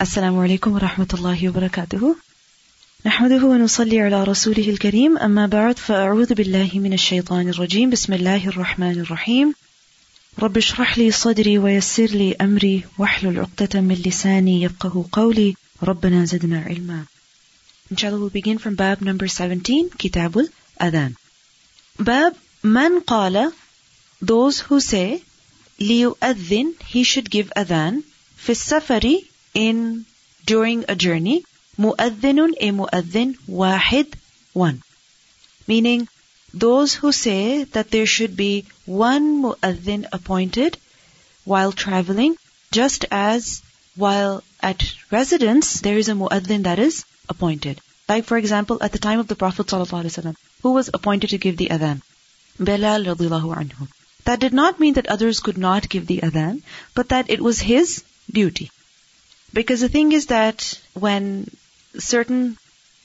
السلام عليكم ورحمة الله وبركاته. نحمده ونصلي على رسوله الكريم. أما بعد فأعوذ بالله من الشيطان الرجيم. بسم الله الرحمن الرحيم. رب اشرح لي صدري ويسر لي أمري. واحلل عقدة من لساني يفقه قولي. ربنا زدنا علما. Inshallah we'll begin from Bab number 17 Kitabul Adhan. Bab Man qala Those who say ليؤذن He should give adhan. في السفر in during a journey mu'adhinun a mu'adhin wahid one. Meaning those who say that there should be one mu'adhin appointed while traveling just as while at residence there is a mu'adhin that is appointed. Like for example at the time of the prophet ﷺ, who was appointed to give the adhan? Bilal radiyallahu anhu. That did not mean that others could not give the adhan but that it was his duty because the thing is that when certain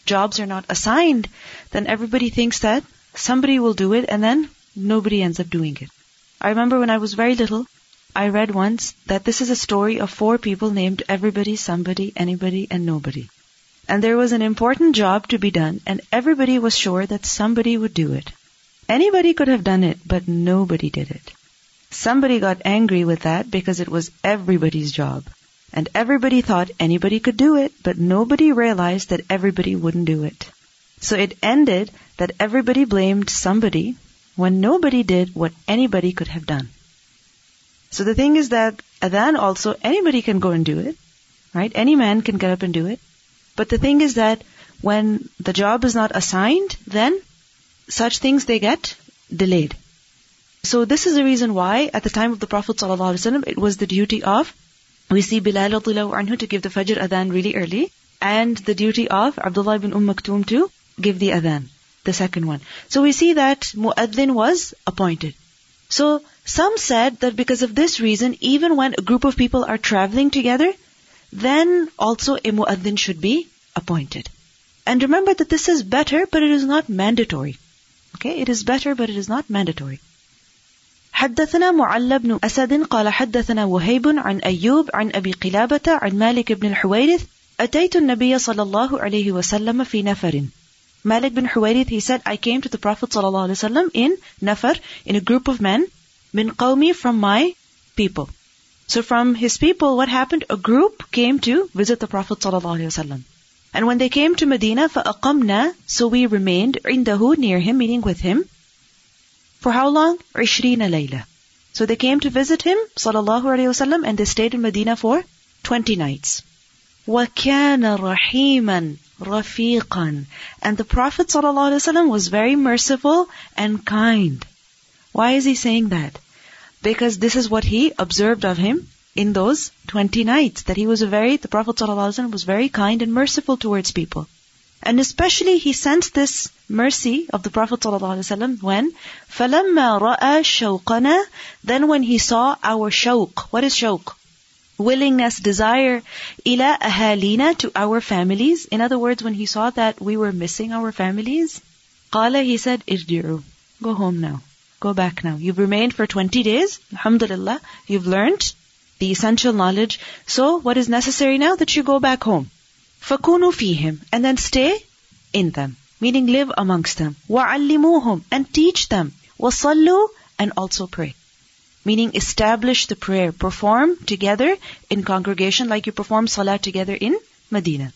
jobs are not assigned, then everybody thinks that somebody will do it and then nobody ends up doing it. I remember when I was very little, I read once that this is a story of four people named everybody, somebody, anybody, and nobody. And there was an important job to be done and everybody was sure that somebody would do it. Anybody could have done it, but nobody did it. Somebody got angry with that because it was everybody's job. And everybody thought anybody could do it, but nobody realized that everybody wouldn't do it. So it ended that everybody blamed somebody when nobody did what anybody could have done. So the thing is that adhan also anybody can go and do it, right? Any man can get up and do it. But the thing is that when the job is not assigned, then such things they get delayed. So this is the reason why at the time of the Prophet ﷺ it was the duty of we see Bilal anhu to give the Fajr adhan really early, and the duty of Abdullah ibn Umm Maktoum to give the adhan, the second one. So we see that Mu'adhin was appointed. So some said that because of this reason, even when a group of people are traveling together, then also a Mu'adhin should be appointed. And remember that this is better, but it is not mandatory. Okay, it is better, but it is not mandatory. حدثنا معل بن أسد قال حدثنا وهيب عن أيوب عن أبي قلابة عن مالك بن الحويرث أتيت النبي صلى الله عليه وسلم في نفر Malik bin Huwairith, he said, I came to the Prophet ﷺ in Nafar, in a group of men, min qawmi, from my people. So from his people, what happened? A group came to visit the Prophet ﷺ. And when they came to Medina, فَأَقَمْنَا So we remained, عِنْدَهُ, near him, meaning with him, for how long? Ishrina layla. So they came to visit him, sallallahu alayhi wasallam, and they stayed in Medina for 20 nights. وَكَانَ رَحِيمًا رَفِيقًا And the Prophet ﷺ was very merciful and kind. Why is he saying that? Because this is what he observed of him in those 20 nights, that he was a very, the Prophet ﷺ was very kind and merciful towards people. And especially he sensed this mercy of the Prophet ﷺ when فَلَمَّا رَأَى شَوْقَنَا Then when he saw our shawq. What is shawq? Willingness, desire ila ahalina to our families. In other words, when he saw that we were missing our families, قال he said, irji'u. Go home now. Go back now. You've remained for 20 days. Alhamdulillah. You've learned the essential knowledge. So what is necessary now? That you go back home. فَكُونُوا فِيهِمْ And then stay in them. Meaning live amongst them. وَعَلِّمُوهُمْ And teach them. وَصَلُّوا And also pray. Meaning establish the prayer. Perform together in congregation like you perform salah together in Medina.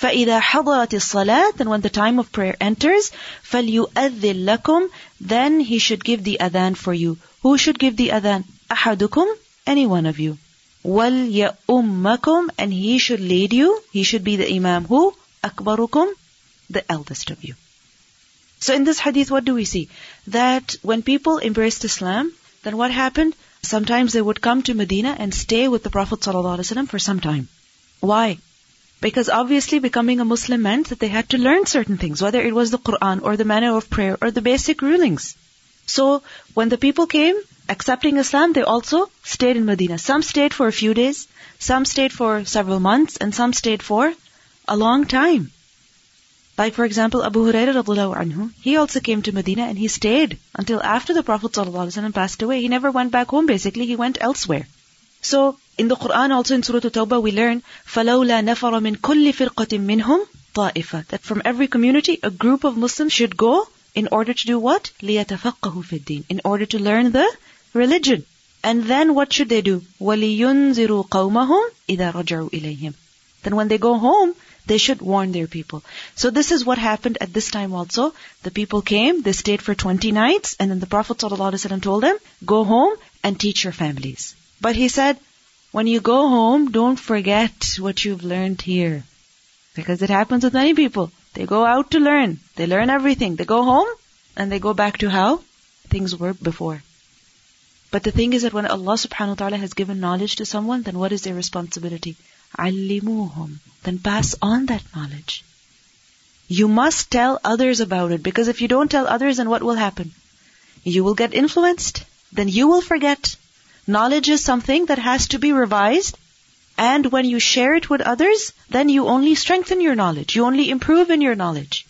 فَإِذَا حَضَرَتِ الصَّلَاةِ And when the time of prayer enters, فَلْيُؤَذِّن لَكُمْ Then he should give the adhan for you. Who should give the adhan? أَحَدُكُمْ Any one of you. وَلْيَأُمَّكُمْ And he should lead you. He should be the imam. Who? أَكْبَرُكُمْ The eldest of you. So in this hadith, what do we see? That when people embraced Islam, then what happened? Sometimes they would come to Medina and stay with the Prophet ﷺ for some time. Why? Because obviously becoming a Muslim meant that they had to learn certain things, whether it was the Quran or the manner of prayer or the basic rulings. So when the people came, accepting Islam, they also stayed in Medina. Some stayed for a few days, some stayed for several months, and some stayed for a long time. Like for example, Abu Hurairah anhu, he also came to Medina and he stayed until after the Prophet ﷺ passed away. He never went back home basically, he went elsewhere. So In the Quran also in Surah Tawbah we learn فَلَوْلَا نَفَرَ مِنْ كُلِّ فِرْقَةٍ مِّنْهُمْ طَائِفَةً That from every community a group of Muslims should go in order to do what? لِيَتَفَقَّهُ فِي الدِّينِ In order to learn the religion. And then what should they do? وَلِيُنذِرُوا قَوْمَهُمْ إِذَا رَجَعُوا إِلَيْهِمْ Then when they go home, they should warn their people. So this is what happened at this time also. The people came, they stayed for 20 nights, and then the Prophet ﷺ told them, go home and teach your families. But he said, when you go home, don't forget what you've learned here. Because it happens with many people. They go out to learn. They learn everything. They go home and they go back to how things were before. But the thing is that when Allah subhanahu wa ta'ala has given knowledge to someone, then what is their responsibility? Allimuhum. Then pass on that knowledge. You must tell others about it because if you don't tell others, then what will happen? You will get influenced. Then you will forget. Knowledge is something that has to be revised. And when you share it with others, then you only strengthen your knowledge. You only improve in your knowledge.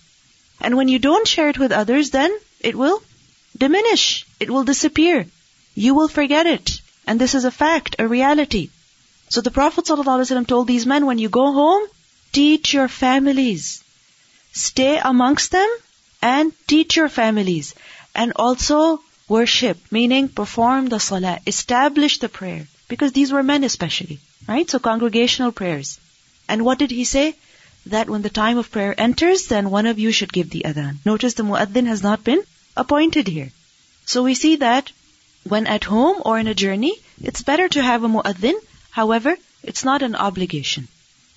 And when you don't share it with others, then it will diminish. It will disappear. You will forget it. And this is a fact, a reality. So the Prophet ﷺ told these men, when you go home, teach your families. Stay amongst them and teach your families. And also worship, meaning perform the salah, establish the prayer. Because these were men especially, right? So congregational prayers. And what did he say? That when the time of prayer enters, then one of you should give the adhan. Notice the muaddin has not been appointed here. So we see that when at home or in a journey, it's better to have a muaddin. However, it's not an obligation.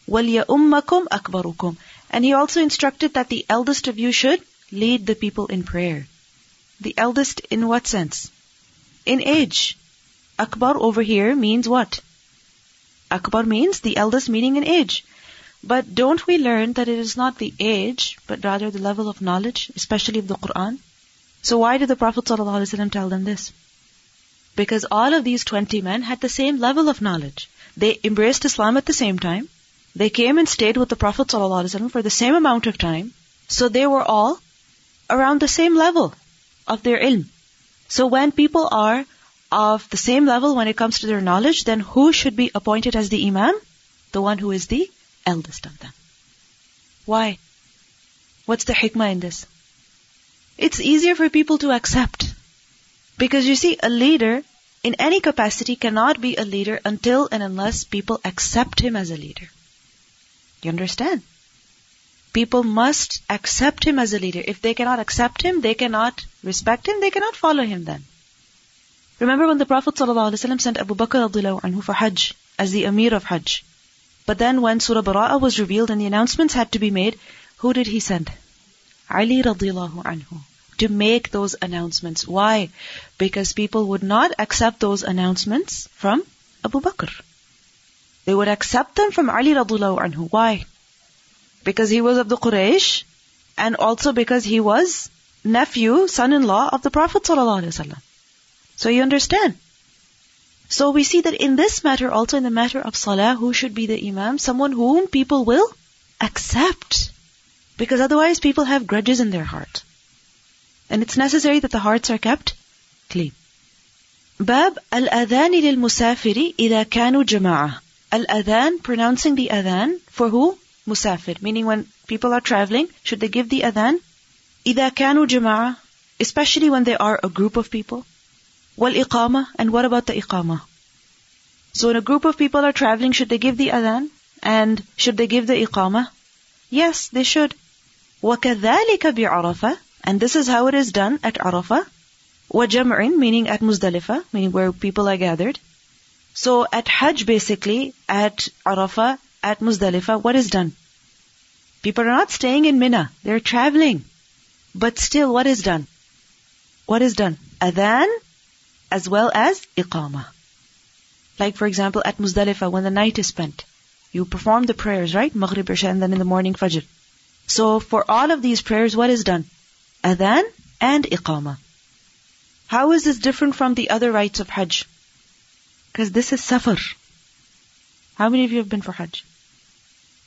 وَلْيَأُمَّكُمْ أَكْبَرُكُمْ And he also instructed that the eldest of you should lead the people in prayer. The eldest in what sense? In age. Akbar over here means what? Akbar means the eldest meaning in age. But don't we learn that it is not the age, but rather the level of knowledge, especially of the Quran? So why did the Prophet ﷺ tell them this? Because all of these 20 men had the same level of knowledge. They embraced Islam at the same time. They came and stayed with the Prophet ﷺ for the same amount of time. So they were all around the same level of their ilm. So when people are of the same level when it comes to their knowledge, then who should be appointed as the imam? The one who is the eldest of them. Why? What's the hikmah in this? It's easier for people to accept. Because you see, a leader in any capacity cannot be a leader until and unless people accept him as a leader. You understand? People must accept him as a leader. If they cannot accept him, they cannot respect him, they cannot follow him then. Remember when the Prophet ﷺ sent Abu Bakr anhu for Hajj as the Amir of Hajj. But then when Surah Bara'ah was revealed and the announcements had to be made, who did he send? Ali radiallahu anhu to make those announcements. Why? Because people would not accept those announcements from Abu Bakr. They would accept them from Ali radiallahu anhu. Why? Because he was of the Quraysh and also because he was nephew, son-in-law of the Prophet ﷺ. So you understand. So we see that in this matter, also in the matter of salah, who should be the imam? Someone whom people will accept. Because otherwise people have grudges in their heart And it's necessary that the hearts are kept clean. Bab al-adhan lil-musafiri idha kanu jama'a. Al-adhan, pronouncing the adhan, for who? Musafir. Meaning when people are traveling, should they give the adhan? إذا كانوا جماعة, especially when they are a group of people. والإقامة, and what about the iqamah? So when a group of people are traveling, should they give the adhan? And should they give the iqamah? Yes, they should. وكذلك بعرفة, and this is how it is done at Arafah. وجمع, meaning at Muzdalifah, meaning where people are gathered. So at Hajj basically, at Arafah, at Muzdalifah, what is done? People are not staying in Mina, they're traveling. But still, what is done? What is done? Adhan as well as iqamah. Like for example, at Muzdalifah, when the night is spent, you perform the prayers, right? Maghrib, Isha, and then in the morning, Fajr. So for all of these prayers, what is done? Adhan and iqamah. How is this different from the other rites of Hajj? Because this is safar. How many of you have been for Hajj?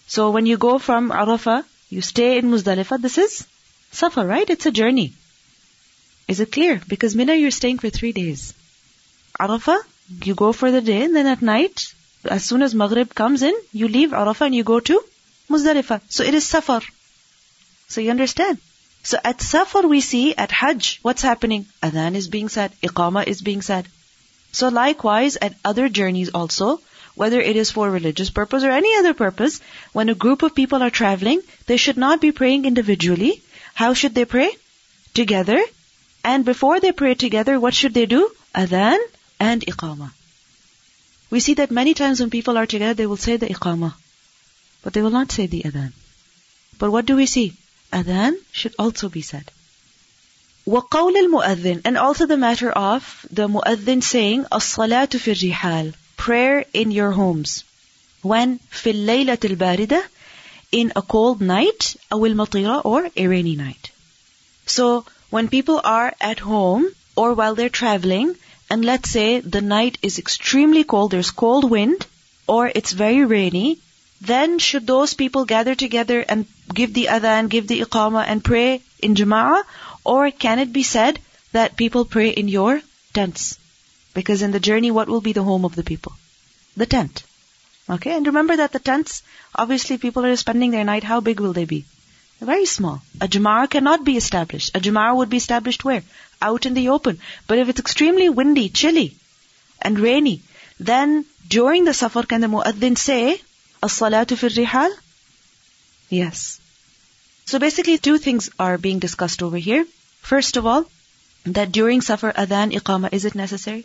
So when you go from Arafah, you stay in Muzdalifah, this is Safar, right? It's a journey. Is it clear? Because Mina you're staying for three days. Arafah, you go for the day and then at night As soon as Maghrib comes in, you leave Arafah and you go to Muzdalifah. So it is Safar. So you understand? So at Safar we see at Hajj, what's happening? Adhan is being said, Iqama is being said. So likewise at other journeys also, whether it is for religious purpose or any other purpose, when a group of people are traveling, they should not be praying individually. How should they pray? Together. And before they pray together, what should they do? Adhan and Iqama. We see that many times when people are together, they will say the iqamah, but they will not say the adhan. But what do we see? Adhan should also be said. وقول المؤذن and also the matter of the mu'adhin saying الصلاة في الرحال prayer in your homes when في الليلة الباردة in a cold night أو المطيرة or a rainy night so when people are at home or while they're traveling and let's say the night is extremely cold, there's cold wind, or it's very rainy, then should those people gather together and give the adhan, give the iqama and pray in jama'ah? Or can it be said that people pray in your tents? Because in the journey, what will be the home of the people? The tent. Okay, and remember that the tents, obviously people are spending their night, how big will they be? Very small. A jama'ah cannot be established. A jama'ah would be established where? Out in the open. But if it's extremely windy, chilly, and rainy, then during the safar can the muaddin say, As-salatu fil rihal? Yes. So basically two things are being discussed over here. First of all, that during safar adhan iqama, is it necessary?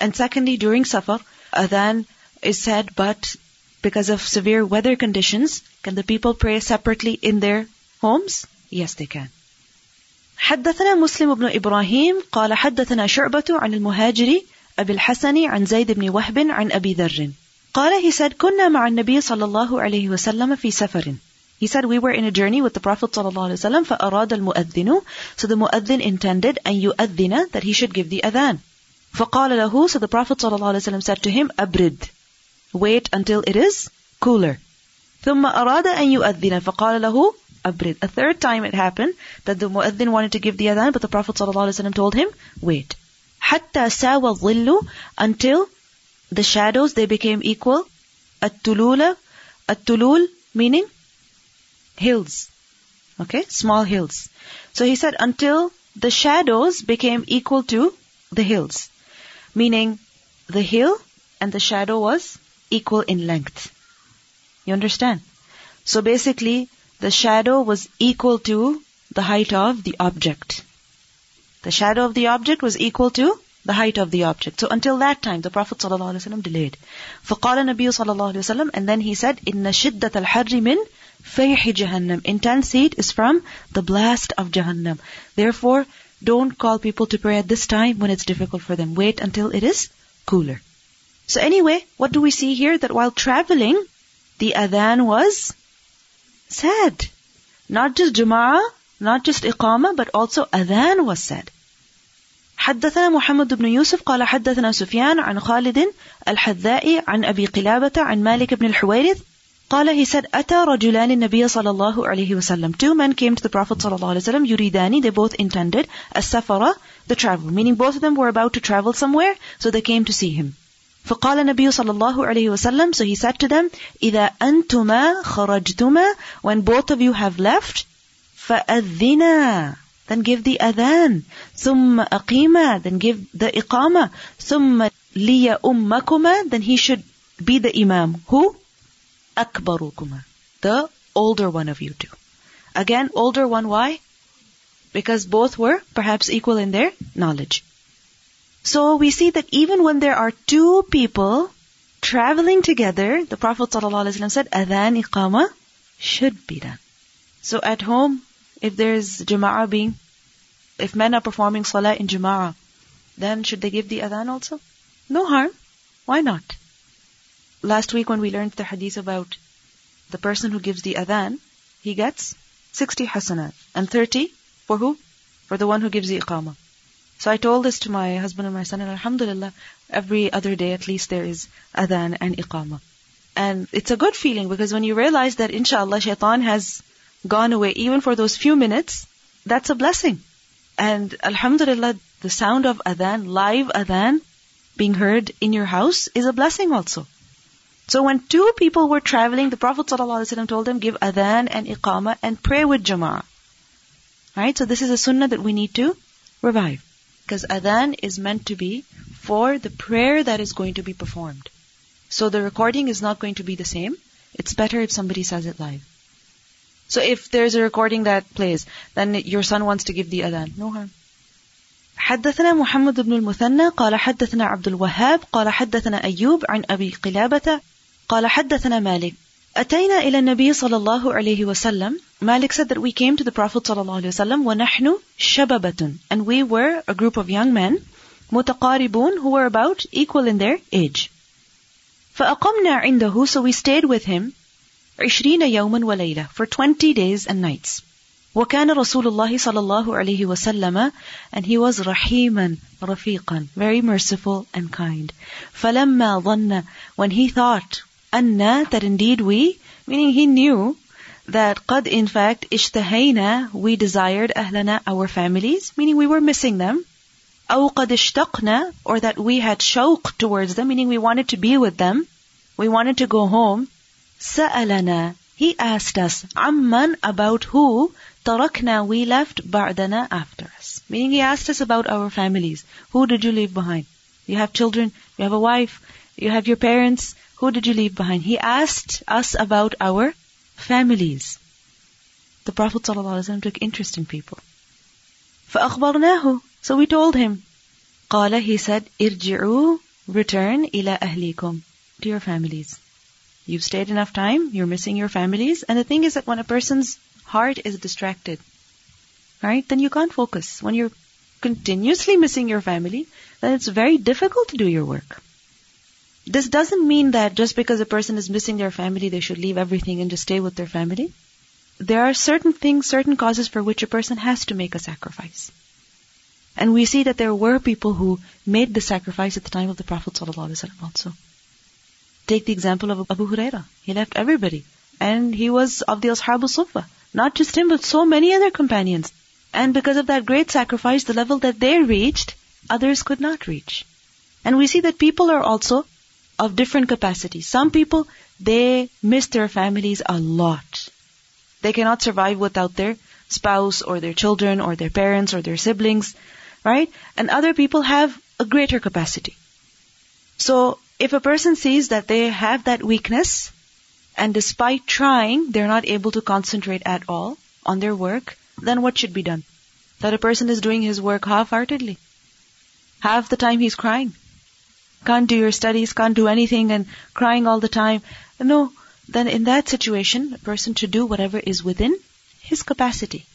And secondly, during safar, adhan is said, but because of severe weather conditions, can the people pray separately in their homes? Yes, they can. حدثنا مسلم بن إبراهيم قال حدثنا شعبة عن المهاجر أبي الحسن عن زيد بن وهب عن أبي ذر قال he said كنا مع النبي صلى الله عليه وسلم في سفر He said we were in a journey with the Prophet صلى الله عليه وسلم فأراد المؤذن So the muaddin intended أن يؤذن that he should give the adhan فقال له So the Prophet صلى الله عليه وسلم said to him أبرد Wait until it is cooler ثم أراد أن يؤذن فقال له abrid. A third time it happened that the muaddin wanted to give the adhan, but the Prophet ﷺ told him, wait. حتى ساوى الظل until the shadows, they became equal. At-tulula, at-tulul meaning hills. Okay, small hills. So he said until the shadows became equal to the hills, meaning the hill and the shadow was equal in length. You understand? So basically, the shadow was equal to the height of the object. The shadow of the object was equal to the height of the object. So until that time, the Prophet ﷺ delayed. فقال النبي صلى الله عليه وسلم and then he said, إن شدة الحر من فيح جهنم. Intense heat is from the blast of Jahannam. Therefore, don't call people to pray at this time when it's difficult for them. Wait until it is cooler. So anyway, what do we see here? That while traveling, the adhan was said. Not just Jum'ah, not just Iqama, but also Adhan was said. حدثنا محمد بن يوسف قال حدثنا سفيان عن خالد الحذاء عن أبي قلابة عن مالك بن الحويرث قال he said أتى رجلان النبي صلى الله عليه وسلم. Two men came to the Prophet صلى الله عليه وسلم. يريدان. They both intended السفر the travel. Meaning both of them were about to travel somewhere so they came to see him. فقال النبي صلى الله عليه وسلم So he said to them إذا أنتما خرجتما When both of you have left فأذنا. Then give the adhan ثم أقيما Then give the iqama ثم لي أمكما Then he should be the imam Who? أكبركما The older one of you two Again, older one, why? Because both were perhaps equal in their knowledge. So we see that even when there are two people traveling together, the Prophet ﷺ said, adhan iqama should be done. So at home, if there's jama'ah being, if men are performing salah in jama'ah, then should they give the adhan also? No harm. Why not? Last week when we learned the hadith about the person who gives the adhan, he gets 60 hasanat. And 30 for who? For the one who gives the iqamah. So I told this to my husband and my son, and alhamdulillah, every other day at least there is adhan and iqamah. And it's a good feeling because when you realize that inshallah shaitan has gone away even for those few minutes, that's a blessing. And alhamdulillah, the sound of adhan, live adhan, being heard in your house is a blessing also. So when two people were traveling, the Prophet ﷺ told them, give adhan and iqama and pray with jama'ah. Right? So this is a sunnah that we need to revive. Because adhan is meant to be for the prayer that is going to be performed. So the recording is not going to be the same. It's better if somebody says it live. So if there's a recording that plays, then your son wants to give the adhan. No harm. حدثنا محمد بن المثنى قال حدثنا عبد الوهاب قال حدثنا أيوب عن أبي قلابة قال حدثنا مالك أتينا إلى النبي صلى الله عليه وسلم Malik said that we came to the Prophet صلى الله عليه وسلم ونحن شببة and we were a group of young men متقاربون who were about equal in their age فأقمنا عنده so we stayed with him عشرين يوما وليلة for 20 days and nights وكان رسول الله صلى الله عليه وسلم and he was رحيما رفيقا very merciful and kind فلما ظن when he thought أن that indeed we meaning he knew that قد in fact اشتهينا we desired أهلنا our families meaning we were missing them أو قد اشتقنا or that we had shauq towards them meaning we wanted to be with them we wanted to go home سألنا he asked us عمن about who تركنا we left بعدنا after us. Meaning he asked us about our families. Who did you leave behind? You have children, you have a wife, you have your parents. Who did you leave behind? He asked us about our families. The Prophet ﷺ took interest in people. فأخبرناه So we told him. قال he said ارجعوا return إلى أهليكم to your families. You've stayed enough time, you're missing your families. And the thing is that when a person's heart is distracted, right, then you can't focus. When you're continuously missing your family, then it's very difficult to do your work. This doesn't mean that just because a person is missing their family, they should leave everything and just stay with their family. There are certain things, certain causes for which a person has to make a sacrifice. And we see that there were people who made the sacrifice at the time of the Prophet also. Take the example of Abu Huraira. He left everybody. And he was of the Ashab Sufa. Not just him, but so many other companions. And because of that great sacrifice, the level that they reached, others could not reach. And we see that people are also of different capacities. Some people, they miss their families a lot. They cannot survive without their spouse or their children or their parents or their siblings, right? And other people have a greater capacity. So, if a person sees that they have that weakness, and despite trying, they're not able to concentrate at all on their work, then what should be done? That a person is doing his work half-heartedly. Half the time he's crying. Can't do your studies, can't do anything and crying all the time. No, then in that situation, a person should do whatever is within his capacity.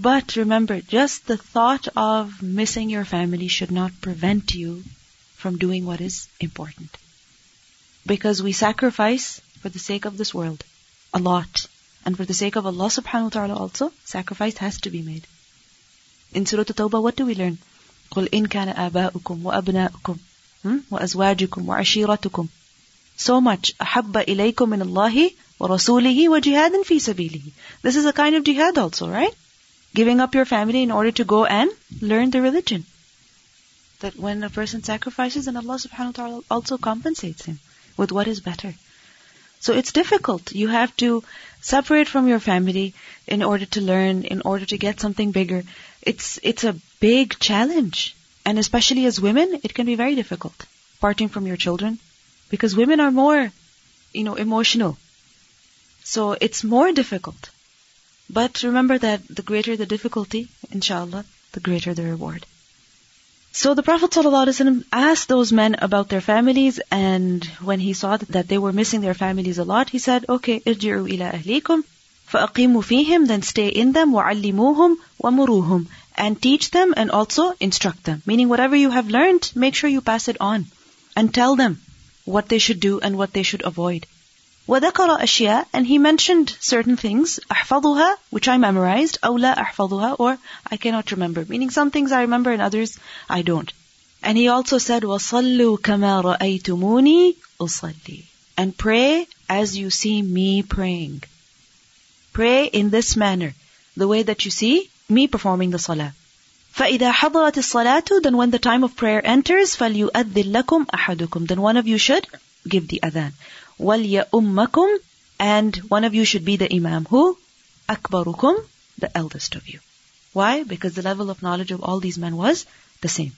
But remember, just the thought of missing your family should not prevent you from doing what is important. Because we sacrifice for the sake of this world a lot. And for the sake of Allah subhanahu wa ta'ala also, sacrifice has to be made. In Surah At-Tawbah, what do we learn? قُلْ إِن كَانَ آبَاؤُكُمْ وَأَبْنَاؤُكُمْ وَأَزْوَاجُكُمْ وَعَشِيرَتُكُمْ So much أَحَبَّ إِلَيْكُم مِّنَ اللَّهِ وَرَسُولِهِ وَجِهَادٍ فِي سَبِيلِهِ This is a kind of jihad also, right? Giving up your family in order to go and learn the religion. That when a person sacrifices, then Allah subhanahu wa ta'ala also compensates him with what is better. So it's difficult. You have to separate from your family in order to learn, in order to get something bigger. It's, it's a big challenge. And especially as women, it can be very difficult. Parting from your children. Because women are more, you know, emotional. So it's more difficult. But remember that the greater the difficulty, inshallah, the greater the reward. So the Prophet ﷺ asked those men about their families, and when he saw that they were missing their families a lot, he said, "Okay, ارجعوا إلى أهليكم فأقيموا فيهم, then stay in them, وعلموهم ومروهم, and teach them and also instruct them. Meaning, whatever you have learned, make sure you pass it on, and tell them what they should do and what they should avoid. وذكر أشياء and he mentioned certain things أحفظها which I memorized أو لا أحفظها or I cannot remember meaning some things I remember and others I don't and he also said وصلوا كما رأيتموني أصلي and pray as you see me praying pray in this manner the way that you see me performing the salah فإذا حضرت الصلاة then when the time of prayer enters فليؤذن لكم أحدكم then one of you should give the adhan. وَلْيَ And one of you should be the Imam. Who? أَكْبَرُكُمْ The eldest of you. Why? Because the level of knowledge of all these men was the same.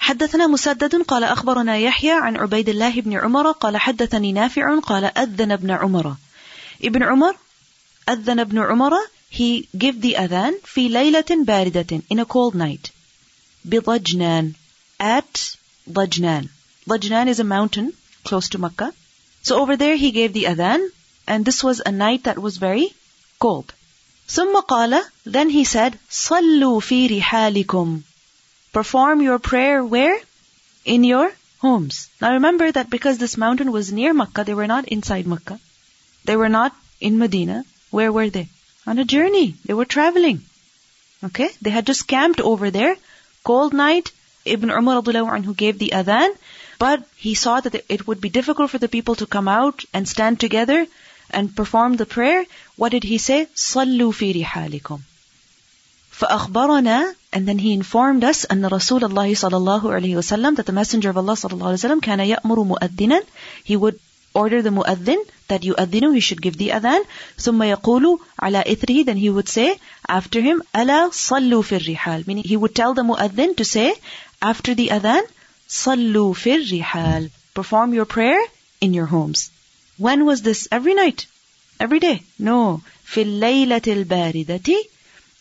حدثنا مسدد قال أخبرنا يحيى عن عبيد الله بن عمر قال حدثني نافع قال أذن ابن عمر ابن عمر أذن ابن عمر he gave the adhan في ليلة باردة in a cold night بضجنان at Dajnan. Dajnan is a mountain close to Makkah. so over there he gave the adhan and this was a night that was very cold ثم قال then he said صلوا في رحالكم perform your prayer where? In your homes. Now remember that because this mountain was near Makkah, they were not inside Makkah. They were not in Medina. Where were they? On a journey. They were traveling. Okay? They had just camped over there. Cold night. Ibn Umar anhu gave the adhan, but he saw that it would be difficult for the people to come out and stand together and perform the prayer. What did he say? صَلُّوا فِي رِحَالِكُمْ فأخبرنا and then he informed us أن رسول الله صلى الله عليه وسلم that the messenger of Allah صلى الله عليه وسلم كان يأمر مؤذنا he would order the muaddin that يؤذنه he should give the adhan ثم يقول على إثره then he would say after him ألا صلوا في الرحال meaning he would tell the muaddin to say after the adhan صلوا في الرحال perform your prayer in your homes when was this every night every day no في الليلة الباردة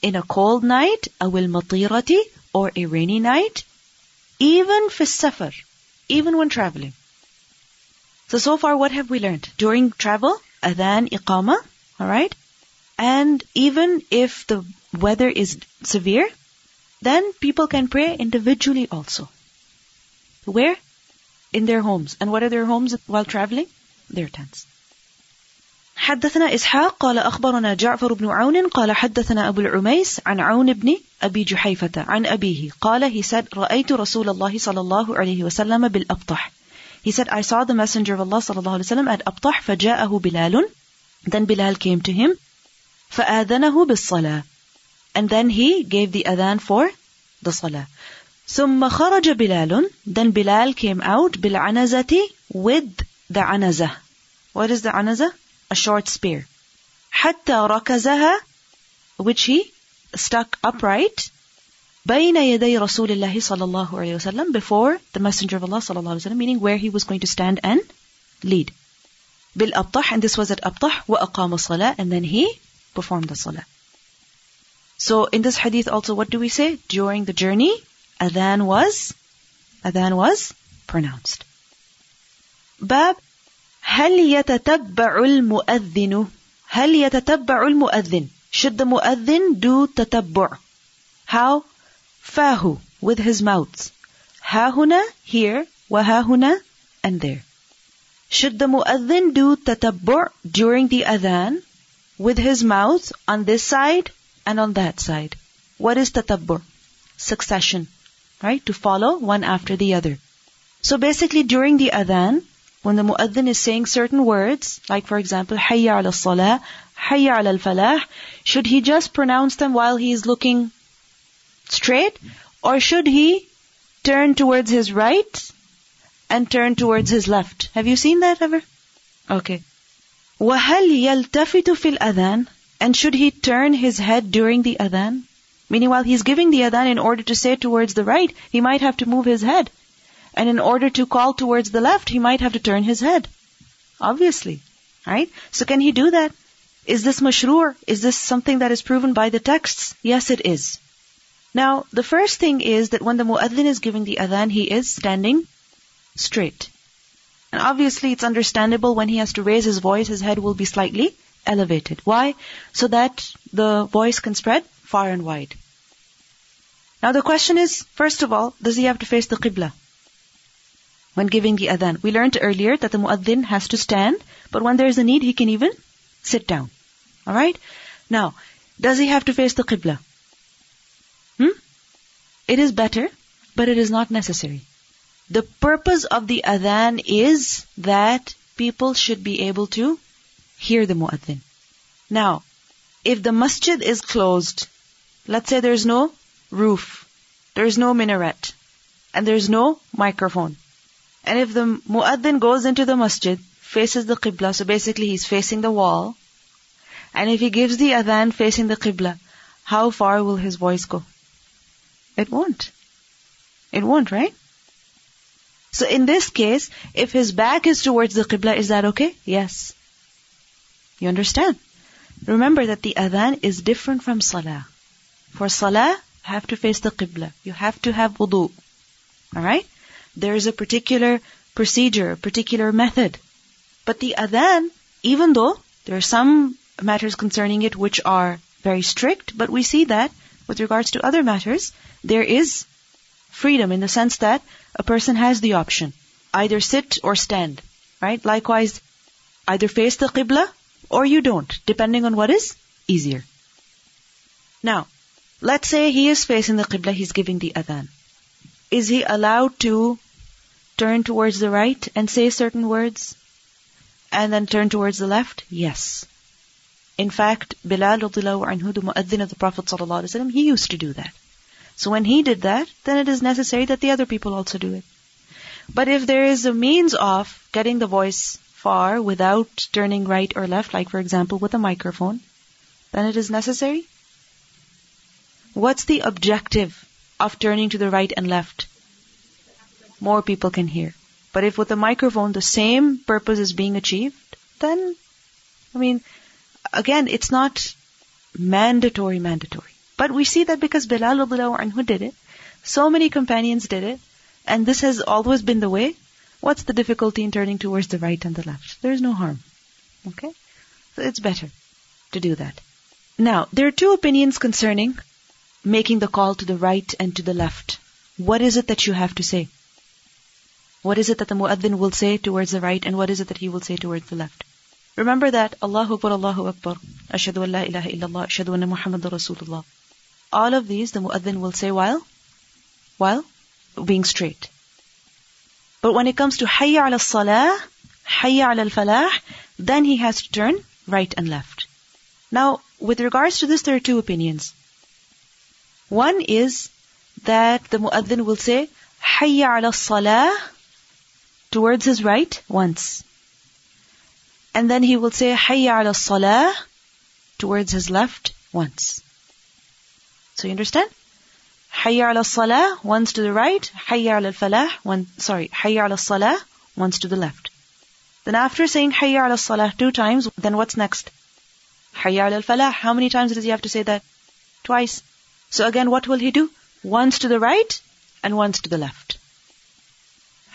in a cold night, أو المطيرة, or a rainy night, even في السفر, even when traveling. So, so far what have we learned? During travel, adhan, iqama, alright? And even if the weather is severe, then people can pray individually also. Where? In their homes. And what are their homes while traveling? Their tents. حدثنا إسحاق قال أخبرنا جعفر بن عون قال حدثنا أبو العميس عن عون بن أبي جحيفة عن أبيه قال he said رأيت رسول الله صلى الله عليه وسلم بالأبطح He said I saw the messenger of Allah صلى الله عليه وسلم at أبطح فجاءه بلال Then Bilal came to him فآذنه بالصلاة And then he gave the adhan for the salah ثم خرج بلال Then Bilal came out بالعنزة with the عنزة What is the عنزة? a short spear. حتى ركزها which he stuck upright بين يدي رسول الله صلى الله عليه وسلم before the messenger of Allah صلى الله عليه وسلم meaning where he was going to stand and lead بالأبطح and this was at أبطح وأقام الصلاة and then he performed the salah so in this hadith also what do we say during the journey adhan was adhan was pronounced باب هل يتتبع المؤذن هل يتتبع المؤذن should the mu'adhin do تتبع how فاه with his mouth ها هنا here وها هنا and there should the mu'adhin do تتبع during the adhan with his mouth on this side and on that side what is تتبع succession right to follow one after the other so basically during the adhan when the muaddin is saying certain words, like for example, hayya ala salah, hayya ala falah, should he just pronounce them while he is looking straight? Or should he turn towards his right and turn towards his left? Have you seen that ever? Okay. وَهَلْ يَلْتَفِتُ فِي الْأَذَانِ And should he turn his head during the adhan? Meaning while he's giving the adhan in order to say towards the right, he might have to move his head. And in order to call towards the left, he might have to turn his head. Obviously. Right? So can he do that? Is this mashru'? Is this something that is proven by the texts? Yes, it is. Now, the first thing is that when the muaddin is giving the adhan, he is standing straight. And obviously it's understandable when he has to raise his voice, his head will be slightly elevated. Why? So that the voice can spread far and wide. Now the question is, first of all, does he have to face the qibla? when giving the adhan. We learned earlier that the muaddin has to stand, but when there is a need, he can even sit down. Alright? Now, does he have to face the qibla? Hmm? It is better, but it is not necessary. The purpose of the adhan is that people should be able to hear the muaddin. Now, if the masjid is closed, let's say there's no roof, there's no minaret, and there's no microphone, And if the muaddin goes into the masjid, faces the qibla, so basically he's facing the wall, and if he gives the adhan facing the qibla, how far will his voice go? It won't. It won't, right? So in this case, if his back is towards the qibla, is that okay? Yes. You understand? Remember that the adhan is different from salah. For salah, have to face the qibla. You have to have wudu. Alright? There is a particular procedure, a particular method. But the adhan, even though there are some matters concerning it which are very strict, but we see that with regards to other matters, there is freedom in the sense that a person has the option. Either sit or stand. Right? Likewise, either face the qibla or you don't, depending on what is easier. Now, let's say he is facing the qibla, he's giving the adhan. Is he allowed to turn towards the right and say certain words and then turn towards the left? Yes. In fact, Bilal anhu, the muaddin of the Prophet ﷺ, he used to do that. So when he did that, then it is necessary that the other people also do it. But if there is a means of getting the voice far without turning right or left, like for example with a microphone, then it is necessary. What's the objective of turning to the right and left? More people can hear. But if with a microphone the same purpose is being achieved, then, I mean, again, it's not mandatory, mandatory. But we see that because Bilal anhu did it, so many companions did it, and this has always been the way, what's the difficulty in turning towards the right and the left? There is no harm. Okay? So it's better to do that. Now, there are two opinions concerning making the call to the right and to the left. What is it that you have to say? What is it that the muaddin will say towards the right and what is it that he will say towards the left? Remember that Allahu Akbar, Allahu Akbar, Ashadu ilaha illallah, Ashadu anna Rasulullah. All of these the muaddin will say while while being straight. But when it comes to hayya ala salah, hayya ala falah, then he has to turn right and left. Now, with regards to this, there are two opinions. One is that the muaddin will say hayya ala salah towards his right once. And then he will say hayya ala salah towards his left once. So you understand? Hayya ala salah, once to the right. Hayya ala falah, one, sorry, Hayya ala salah, once to the left. Then after saying Hayya ala salah two times, then what's next? Hayya ala falah. How many times does he have to say that? Twice. So again, what will he do? Once to the right and once to the left.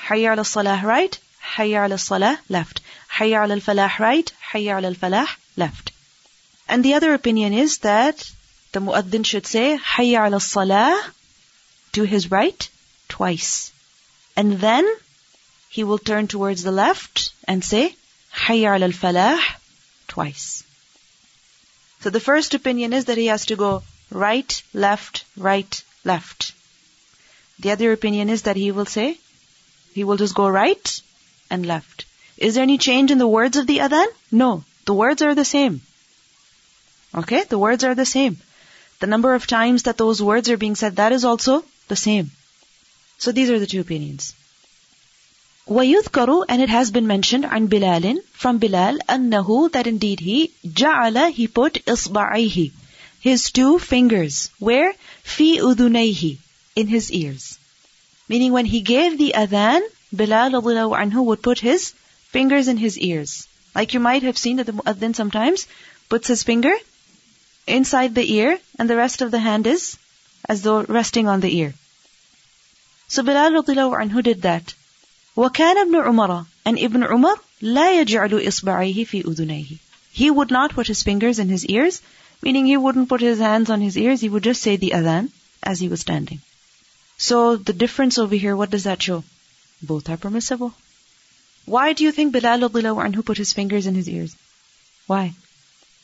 Hayya ala salah right, Hayya ala salah left. Hayya ala falah right, Hayya ala falah left. And the other opinion is that the muaddin should say Hayya ala salah to his right twice. And then he will turn towards the left and say Hayya ala falah twice. So the first opinion is that he has to go right, left, right, left. The other opinion is that he will say, he will just go right and left. Is there any change in the words of the adhan? No. The words are the same. Okay? The words are the same. The number of times that those words are being said, that is also the same. So these are the two opinions. وَيُذْكَرُ And it has been mentioned عن بلال from Bilal أنه that indeed he جعل he put إصبعيه his two fingers where في أذنيه in his ears. Meaning when he gave the adhan, Bilal anhu would put his fingers in his ears. Like you might have seen that the muaddin sometimes puts his finger inside the ear and the rest of the hand is as though resting on the ear. So Bilal radiallahu anhu did that. وكان ابن عمر and Ibn Umar لا يجعل إصبعيه في أذنيه. He would not put his fingers in his ears, meaning he wouldn't put his hands on his ears, he would just say the adhan as he was standing. So the difference over here, what does that show? Both are permissible. Why do you think Bilal anhu put his fingers in his ears? Why?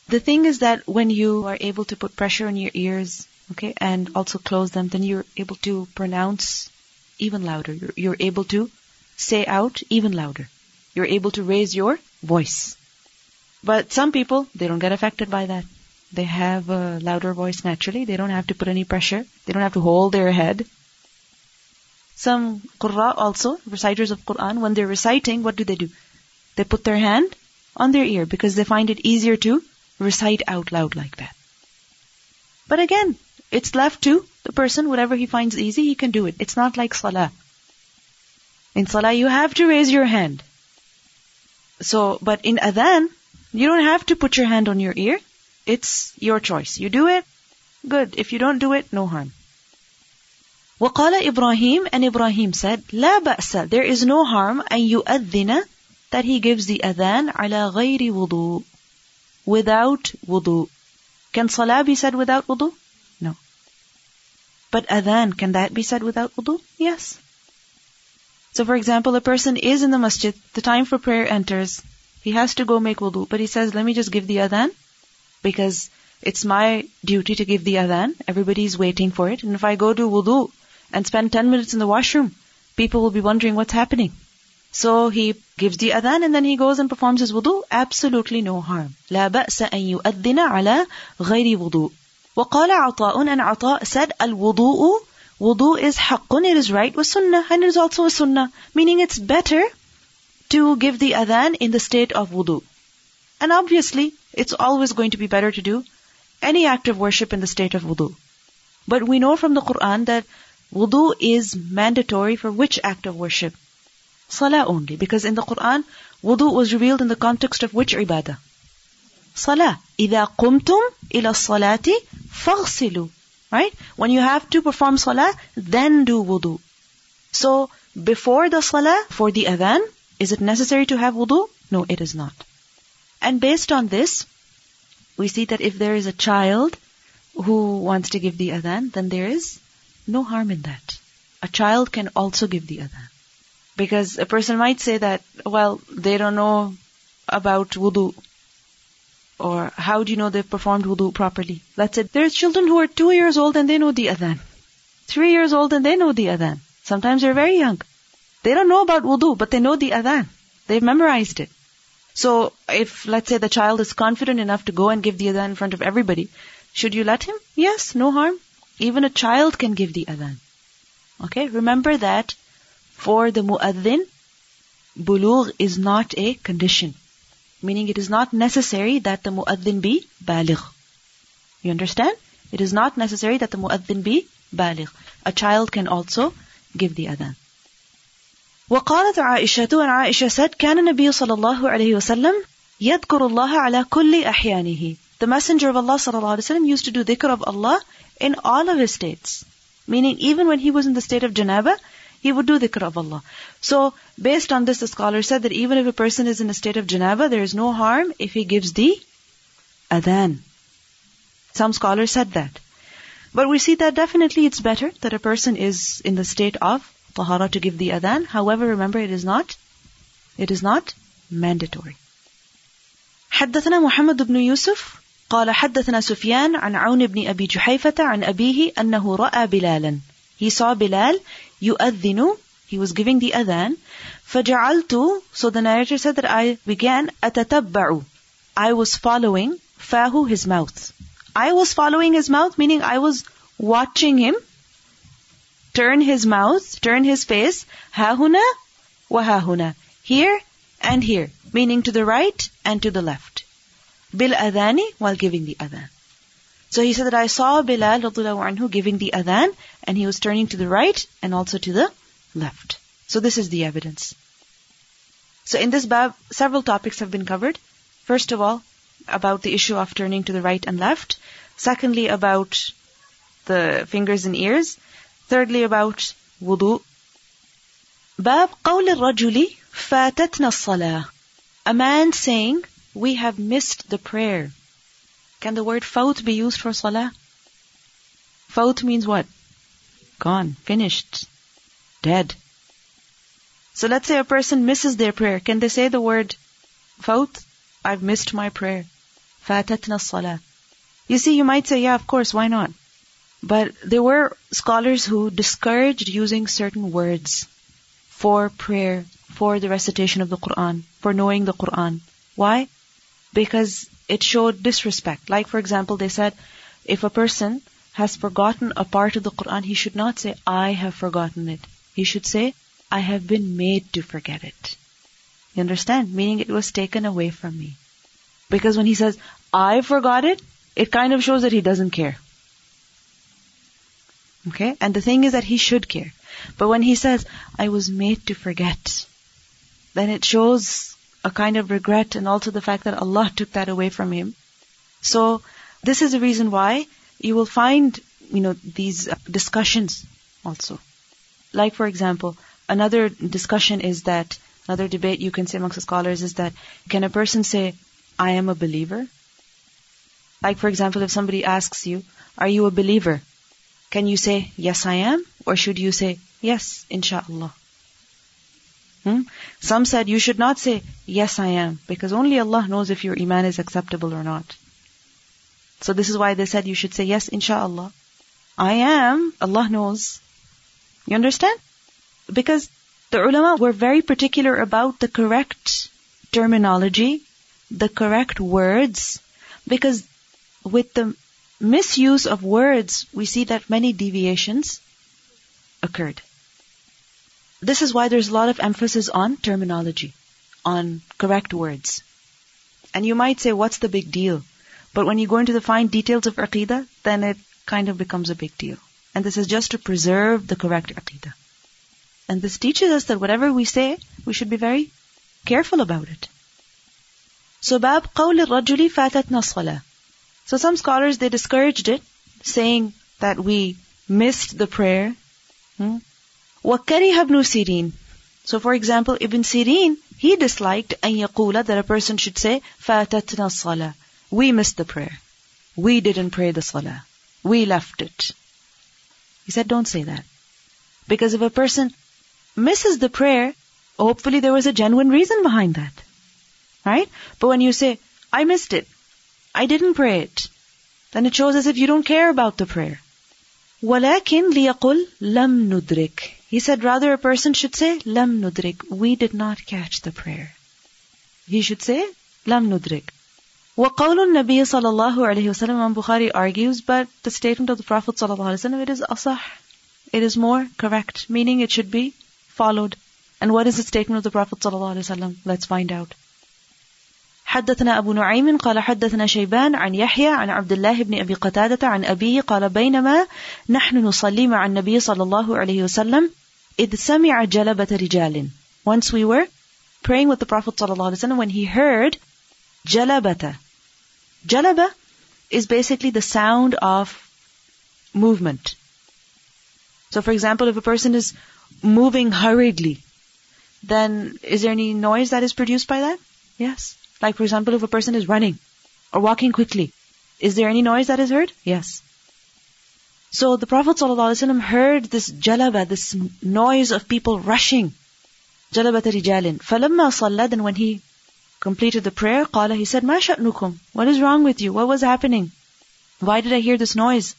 The thing is that when you are able to put pressure on your ears, okay, and also close them, then you're able to pronounce even louder. You're, you're able to say out even louder. You're able to raise your voice. But some people, they don't get affected by that. They have a louder voice naturally. They don't have to put any pressure. They don't have to hold their head. Some qurra also, reciters of Quran, when they're reciting, what do they do? They put their hand on their ear because they find it easier to recite out loud like that. But again, it's left to the person, whatever he finds easy, he can do it. It's not like salah. In salah, you have to raise your hand. So, but in adhan, you don't have to put your hand on your ear. It's your choice. You do it, good. If you don't do it, no harm. وقال Ibrahim and Ibrahim said لا بأس there is no harm أن يؤذن that he gives the adhan على غير وضوء without wudu. Can salah be said without wudu? No. But adhan, can that be said without wudu? Yes. So for example, a person is in the masjid, the time for prayer enters, he has to go make wudu, but he says, let me just give the adhan because it's my duty to give the adhan. Everybody's waiting for it. And if I go to wudu and spend 10 minutes in the washroom, people will be wondering what's happening. So he gives the adhan and then he goes and performs his wudu. Absolutely no harm. لا بأس أن يؤذن على غير وضوء. وقال عطاء and عطاء said الوضوء wudu is haqqun, it is right, was sunnah, and it is also a sunnah. Meaning it's better to give the adhan in the state of wudu. And obviously, it's always going to be better to do any act of worship in the state of wudu. But we know from the Quran that wudu is mandatory for which act of worship? Salah only. Because in the Quran, wudu was revealed in the context of which ibadah? Salah. إِذَا قُمْتُمْ إِلَى الصَّلَاةِ فَاغْسِلُوا Right? When you have to perform salah, then do wudu. So, before the salah, for the adhan, is it necessary to have wudu? No, it is not. And based on this, we see that if there is a child who wants to give the adhan, then there is no harm in that. A child can also give the adhan. Because a person might say that, well, they don't know about wudu. Or how do you know they've performed wudu properly? Let's say there's children who are two years old and they know the adhan. Three years old and they know the adhan. Sometimes they're very young. They don't know about wudu, but they know the adhan. They've memorized it. So if, let's say, the child is confident enough to go and give the adhan in front of everybody, should you let him? Yes, no harm. Even a child can give the adhan. Okay, remember that for the mu'adhin, bulugh is not a condition. Meaning it is not necessary that the mu'adhin be baligh. You understand? It is not necessary that the mu'adhin be baligh. A child can also give the adhan. وقالت عائشة and Aisha said كان النبي صلى الله عليه وسلم يذكر الله على كل أحيانه The Messenger of Allah صلى الله عليه وسلم used to do dhikr of Allah in all of his states. Meaning even when he was in the state of janaba, he would do dhikr of Allah. So, based on this, the scholar said that even if a person is in a state of janaba, there is no harm if he gives the adhan. Some scholars said that. But we see that definitely it's better that a person is in the state of tahara to give the adhan. However, remember it is not, it is not mandatory. حدثنا محمد بن يوسف قال حدثنا سفيان عن عون بن أبي جحيفة عن أبيه أنه رأى بلالا He saw Bilal يؤذن He was giving the adhan فجعلت So the narrator said that I began أتتبع I was following fahu his mouth I was following his mouth meaning I was watching him turn his mouth, turn his face, hahuna wa hahuna, here and here, meaning to the right and to the left. Bil adhani, while giving the adhan. So he said that I saw Bilal anhu giving the adhan, and he was turning to the right and also to the left. So this is the evidence. So in this bab, several topics have been covered. First of all, about the issue of turning to the right and left. Secondly, about the fingers and ears. Thirdly, about wudu. Bab قول الرجل فاتتنا الصلاة. A man saying, we have missed the prayer. Can the word faut be used for salah? Faut means what? Gone, finished, dead. So let's say a person misses their prayer. Can they say the word faut? I've missed my prayer. فاتتنا الصلاة. You see, you might say, yeah, of course, why not? But there were scholars who discouraged using certain words for prayer, for the recitation of the Quran, for knowing the Quran. Why? Because it showed disrespect. Like, for example, they said, if a person has forgotten a part of the Quran, he should not say, I have forgotten it. He should say, I have been made to forget it. You understand? Meaning it was taken away from me. Because when he says, I forgot it, it kind of shows that he doesn't care. Okay? And the thing is that he should care. But when he says, I was made to forget, then it shows a kind of regret and also the fact that Allah took that away from him. So, this is the reason why you will find, you know, these uh, discussions also. Like, for example, another discussion is that, another debate you can say amongst the scholars is that, can a person say, I am a believer? Like, for example, if somebody asks you, are you a believer? Can you say, yes, I am? Or should you say, yes, inshallah? Hmm? Some said you should not say, yes, I am, because only Allah knows if your iman is acceptable or not. So this is why they said you should say, yes, inshallah. I am, Allah knows. You understand? Because the ulama were very particular about the correct terminology, the correct words, because with the misuse of words, we see that many deviations occurred. This is why there's a lot of emphasis on terminology, on correct words. And you might say, what's the big deal? But when you go into the fine details of aqidah, then it kind of becomes a big deal. And this is just to preserve the correct aqidah. And this teaches us that whatever we say, we should be very careful about it. So, bab قول الرجل فاتتنا الصلاة. So some scholars, they discouraged it, saying that we missed the prayer. Hmm? وَكَرِهَ ابْنُ سِيرِينَ So for example, Ibn Sirin, he disliked أن يقول that a person should say فاتتنا الصلاة. We missed the prayer. We didn't pray the salah. We left it. He said, don't say that. Because if a person misses the prayer, hopefully there was a genuine reason behind that. Right? But when you say, I missed it, I didn't pray it, then it shows as if you don't care about the prayer. وَلَكِنْ لِيَقُلْ لَمْ نُدْرِكْ He said rather a person should say, لَمْ نُدْرِكْ We did not catch the prayer. He should say, لَمْ نُدْرِكْ وقول النبي صلى الله عليه وسلم Imam Bukhari argues, but the statement of the Prophet صلى الله عليه وسلم, it is asah. It is more correct, meaning it should be followed. And what is the statement of the Prophet صلى الله عليه وسلم? Let's find out. حدثنا أبو نعيم قال حدثنا شيبان عن يحيى عن عبد الله بن أبي قتادة عن أبيه قال بينما نحن نصلي مع النبي صلى الله عليه وسلم إذ سمع جلبة رجال Once we were praying with the Prophet صلى الله عليه وسلم when he heard جلبة Jalaba is basically the sound of movement. So for example, if a person is moving hurriedly, then is there any noise that is produced by that? Yes. Like for example, if a person is running or walking quickly, is there any noise that is heard? Yes. So the Prophet ﷺ heard this jalaba, this noise of people rushing. Jalabat rijalin. فَلَمَّا صَلَّى Then when he completed the prayer, قال, he said, ما شأنكم? What is wrong with you? What was happening? Why did I hear this noise?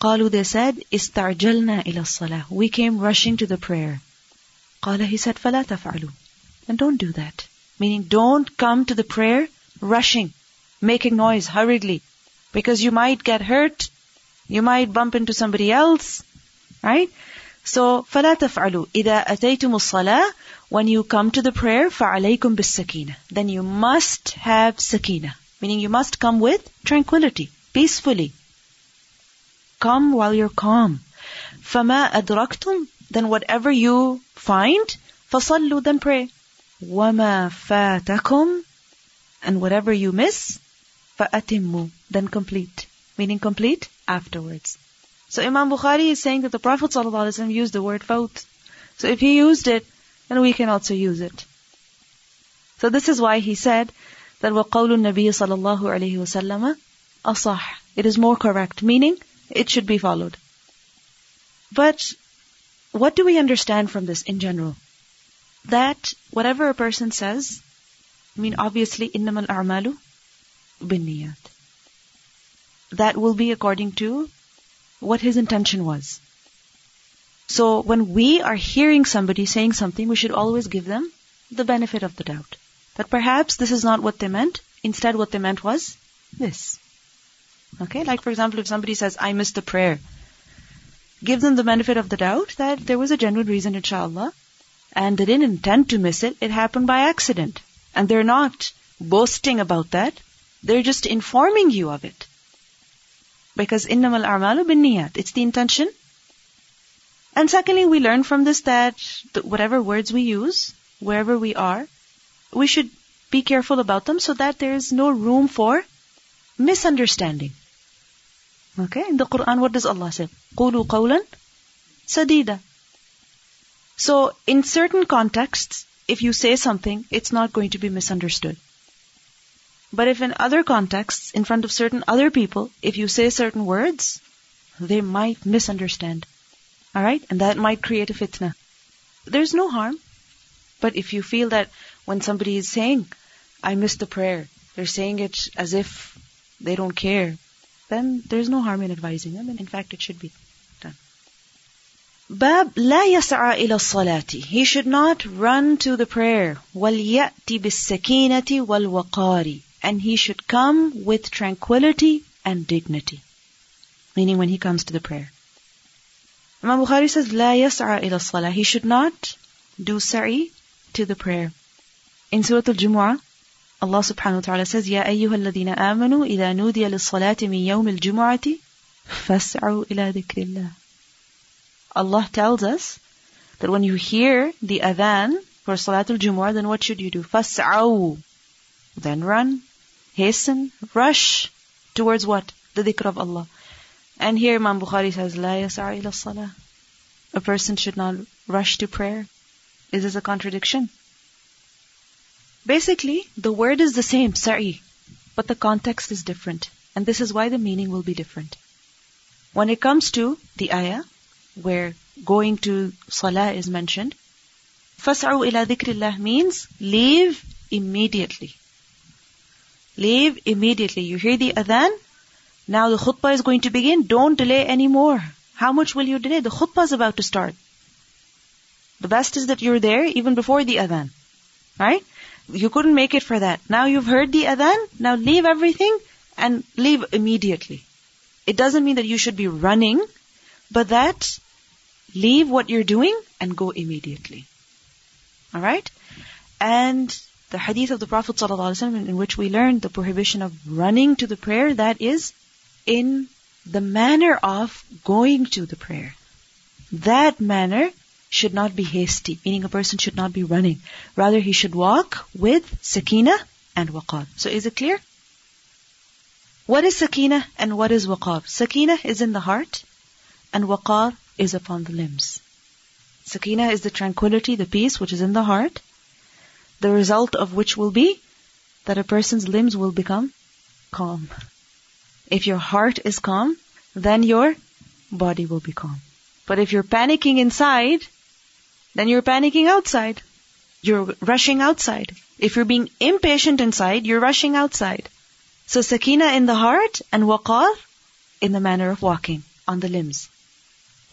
قالوا, they said, استعجلنا إلى الصلاة. We came rushing to the prayer. قال, he said, فلا تفعلوا. And don't do that. Meaning, don't come to the prayer rushing, making noise hurriedly. Because you might get hurt, you might bump into somebody else, right? So, فلا تفعلوا. إذا أتيتم الصلاة when you come to the prayer, فَعَلَيْكُمْ بِالسَّكِينَةِ Then you must have sakina. Meaning you must come with tranquility, peacefully. Come while you're calm. فَمَا أَدْرَكْتُمْ Then whatever you find, فَصَلُّوا Then pray. وَمَا فَاتَكُمْ And whatever you miss, فَأَتِمُّ Then complete. Meaning complete afterwards. So Imam Bukhari is saying that the Prophet ﷺ used the word fawt. So if he used it, then we can also use it. So this is why he said that وَقَوْلُ النَّبِيِّ صَلَى اللَّهُ عَلَيْهِ وَسَلَّمَ أَصَحْ It is more correct, meaning it should be followed. But what do we understand from this in general? that whatever a person says, I mean, obviously, innamal a'malu binniyat. That will be according to what his intention was. So when we are hearing somebody saying something, we should always give them the benefit of the doubt. That perhaps this is not what they meant. Instead, what they meant was this. Okay? Like, for example, if somebody says, I missed the prayer, give them the benefit of the doubt that there was a genuine reason, inshallah, and they didn't intend to miss it. It happened by accident. And they're not boasting about that. They're just informing you of it. Because innamal a'malu bin niyat. It's the intention. And secondly, we learn from this that whatever words we use, wherever we are, we should be careful about them so that there is no room for misunderstanding. Okay? In the Quran, what does Allah say? قُولُوا قَوْلًا سَدِيدًا so, in certain contexts, if you say something, it's not going to be misunderstood. But if in other contexts, in front of certain other people, if you say certain words, they might misunderstand. Alright? And that might create a fitna. There's no harm. But if you feel that when somebody is saying, I missed the prayer, they're saying it as if they don't care, then there's no harm in advising them, in fact it should be done. Bab la yas'a ila salati. He should not run to the prayer. وَلْيَأْتِ بِالسَّكِينَةِ وَالْوَقَارِ And he should come with tranquility and dignity. Meaning when he comes to the prayer. Imam Bukhari says, La yas'a ila salah. He should not do sa'i to the prayer. In Surah Al-Jumu'ah, Allah subhanahu wa ta'ala says, يا أيها الذين آمنوا إذا نودي للصلاة من يوم الجمعة فاسعوا إلى ذكر الله. Allah tells us that when you hear the adhan for Salatul Jumu'ah, then what should you do? Fas'au. Then run, hasten, rush towards what? The dhikr of Allah. And here Imam Bukhari says, La yas'a salah. A person should not rush to prayer. Is this a contradiction? Basically, the word is the same, sa'i, but the context is different. And this is why the meaning will be different. When it comes to the ayah, where going to salah is mentioned, فَاسْعُوا إِلَى ذِكْرِ اللَّهِ means leave immediately. Leave immediately. You hear the adhan, now the khutbah is going to begin, don't delay anymore. How much will you delay? The khutbah is about to start. The best is that you're there even before the adhan. Right? You couldn't make it for that. Now you've heard the adhan, now leave everything and leave immediately. It doesn't mean that you should be running, but that leave what you're doing and go immediately. Alright? And the hadith of the Prophet ﷺ in which we learned the prohibition of running to the prayer, that is in the manner of going to the prayer. That manner should not be hasty, meaning a person should not be running. Rather, he should walk with sakina and waqar. So is it clear? What is sakina and what is waqar? Sakina is in the heart and waqar is upon the limbs. Sakina is the tranquility, the peace which is in the heart, the result of which will be that a person's limbs will become calm. If your heart is calm, then your body will be calm. But if you're panicking inside, then you're panicking outside. You're rushing outside. If you're being impatient inside, you're rushing outside. So sakina in the heart and waqar in the manner of walking on the limbs.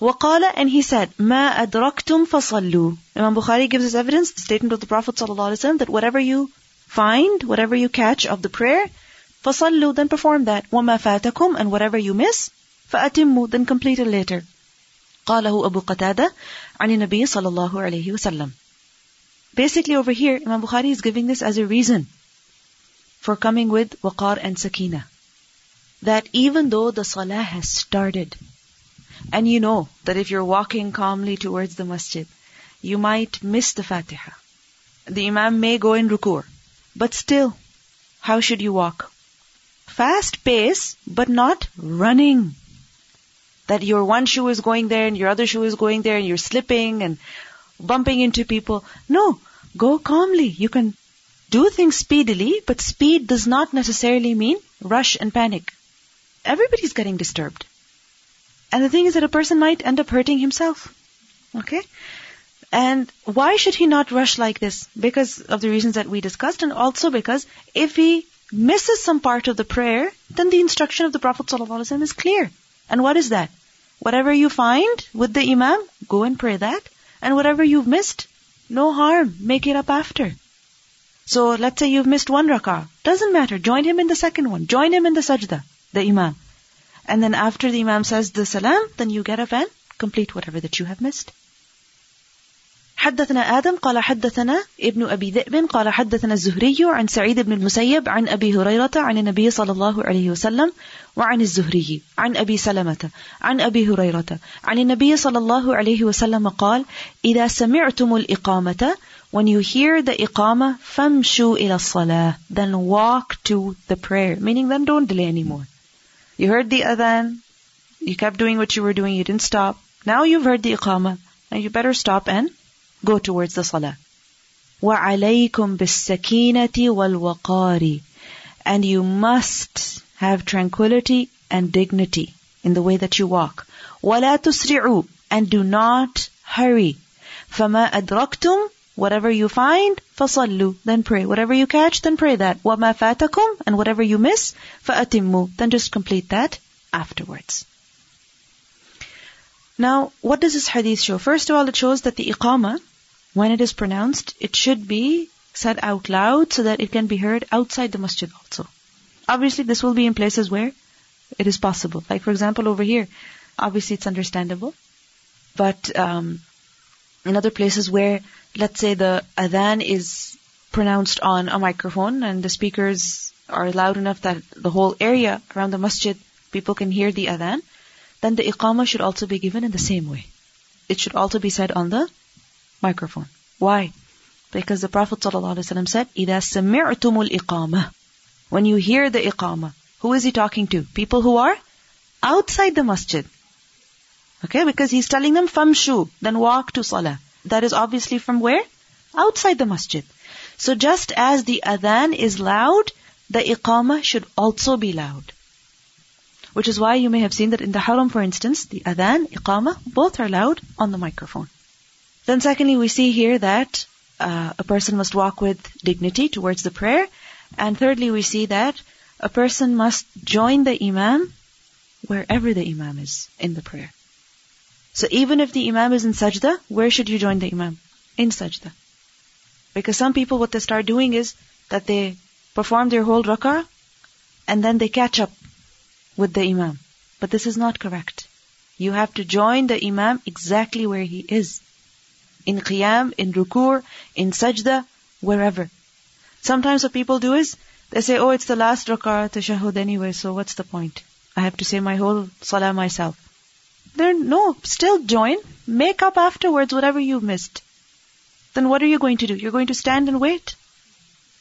وقال and he said ما أدركتم فصلوا Imam Bukhari gives us evidence the statement of the Prophet ﷺ that whatever you find whatever you catch of the prayer فصلوا then perform that وما فاتكم and whatever you miss فأتموا then complete it later قاله أبو قتادة عن النبي صلى الله عليه وسلم. Basically over here, Imam Bukhari is giving this as a reason for coming with waqar and sakina. That even though the salah has started, and you know that if you're walking calmly towards the masjid, you might miss the Fatiha. The Imam may go in ruku'. But still, how should you walk? Fast pace, but not running that your one shoe is going there and your other shoe is going there and you're slipping and bumping into people. No, go calmly. You can do things speedily, but speed does not necessarily mean rush and panic. Everybody's getting disturbed. And the thing is that a person might end up hurting himself. Okay? And why should he not rush like this? Because of the reasons that we discussed and also because if he misses some part of the prayer, then the instruction of the Prophet ﷺ is clear. And what is that? Whatever you find with the Imam, go and pray that. And whatever you've missed, no harm, make it up after. So let's say you've missed one rak'ah. Doesn't matter, join him in the second one. Join him in the sajda, the Imam. And then after the Imam says the salam, then you get up and complete whatever that you have missed. حدثنا آدم قال حدثنا ابن أبي ذئب قال حدثنا الزهري عن سعيد بن المسيب عن أبي هريرة عن النبي صلى الله عليه وسلم وعن الزهري عن أبي سلمة عن أبي هريرة عن النبي صلى الله عليه وسلم قال إذا سمعتم الإقامة when you hear the إقامة فامشوا إلى الصلاة then walk to the prayer meaning then don't delay anymore you heard the adhan you kept doing what you were doing you didn't stop now you've heard the إقامة now you better stop and go towards the salah. وَعَلَيْكُمْ بِالسَّكِينَةِ وَالْوَقَارِ And you must have tranquility and dignity in the way that you walk. وَلَا تُسْرِعُوا And do not hurry. فَمَا أَدْرَكْتُمْ Whatever you find, فَصَلُّوا Then pray. Whatever you catch, then pray that. وَمَا فَاتَكُمْ And whatever you miss, فَأَتِمُّوا Then just complete that afterwards. Now, what does this hadith show? First of all, it shows that the iqama, when it is pronounced, it should be said out loud so that it can be heard outside the masjid also. Obviously, this will be in places where it is possible. Like, for example, over here, obviously it's understandable. But um, in other places where, let's say, the adhan is pronounced on a microphone and the speakers are loud enough that the whole area around the masjid, people can hear the adhan, then the iqamah should also be given in the same way. It should also be said on the microphone. Why? Because the Prophet ﷺ said, إِذَا سَمِعْتُمُ الْإِقَامَةِ When you hear the iqamah, who is he talking to? People who are outside the masjid. Okay, because he's telling them, famshu, then walk to salah. That is obviously from where? Outside the masjid. So just as the adhan is loud, the iqamah should also be loud. Which is why you may have seen that in the haram, for instance, the adhan, iqamah, both are loud on the microphone. Then secondly, we see here that uh, a person must walk with dignity towards the prayer. And thirdly, we see that a person must join the imam wherever the imam is in the prayer. So even if the imam is in sajda, where should you join the imam? In sajda. Because some people, what they start doing is that they perform their whole rak'ah and then they catch up with the imam. But this is not correct. You have to join the imam exactly where he is in qiyam, in ruku', in sajda, wherever. Sometimes what people do is, they say, oh, it's the last rak'ah tashahud anyway, so what's the point? I have to say my whole salah myself. Then no, still join. Make up afterwards whatever you missed. Then what are you going to do? You're going to stand and wait?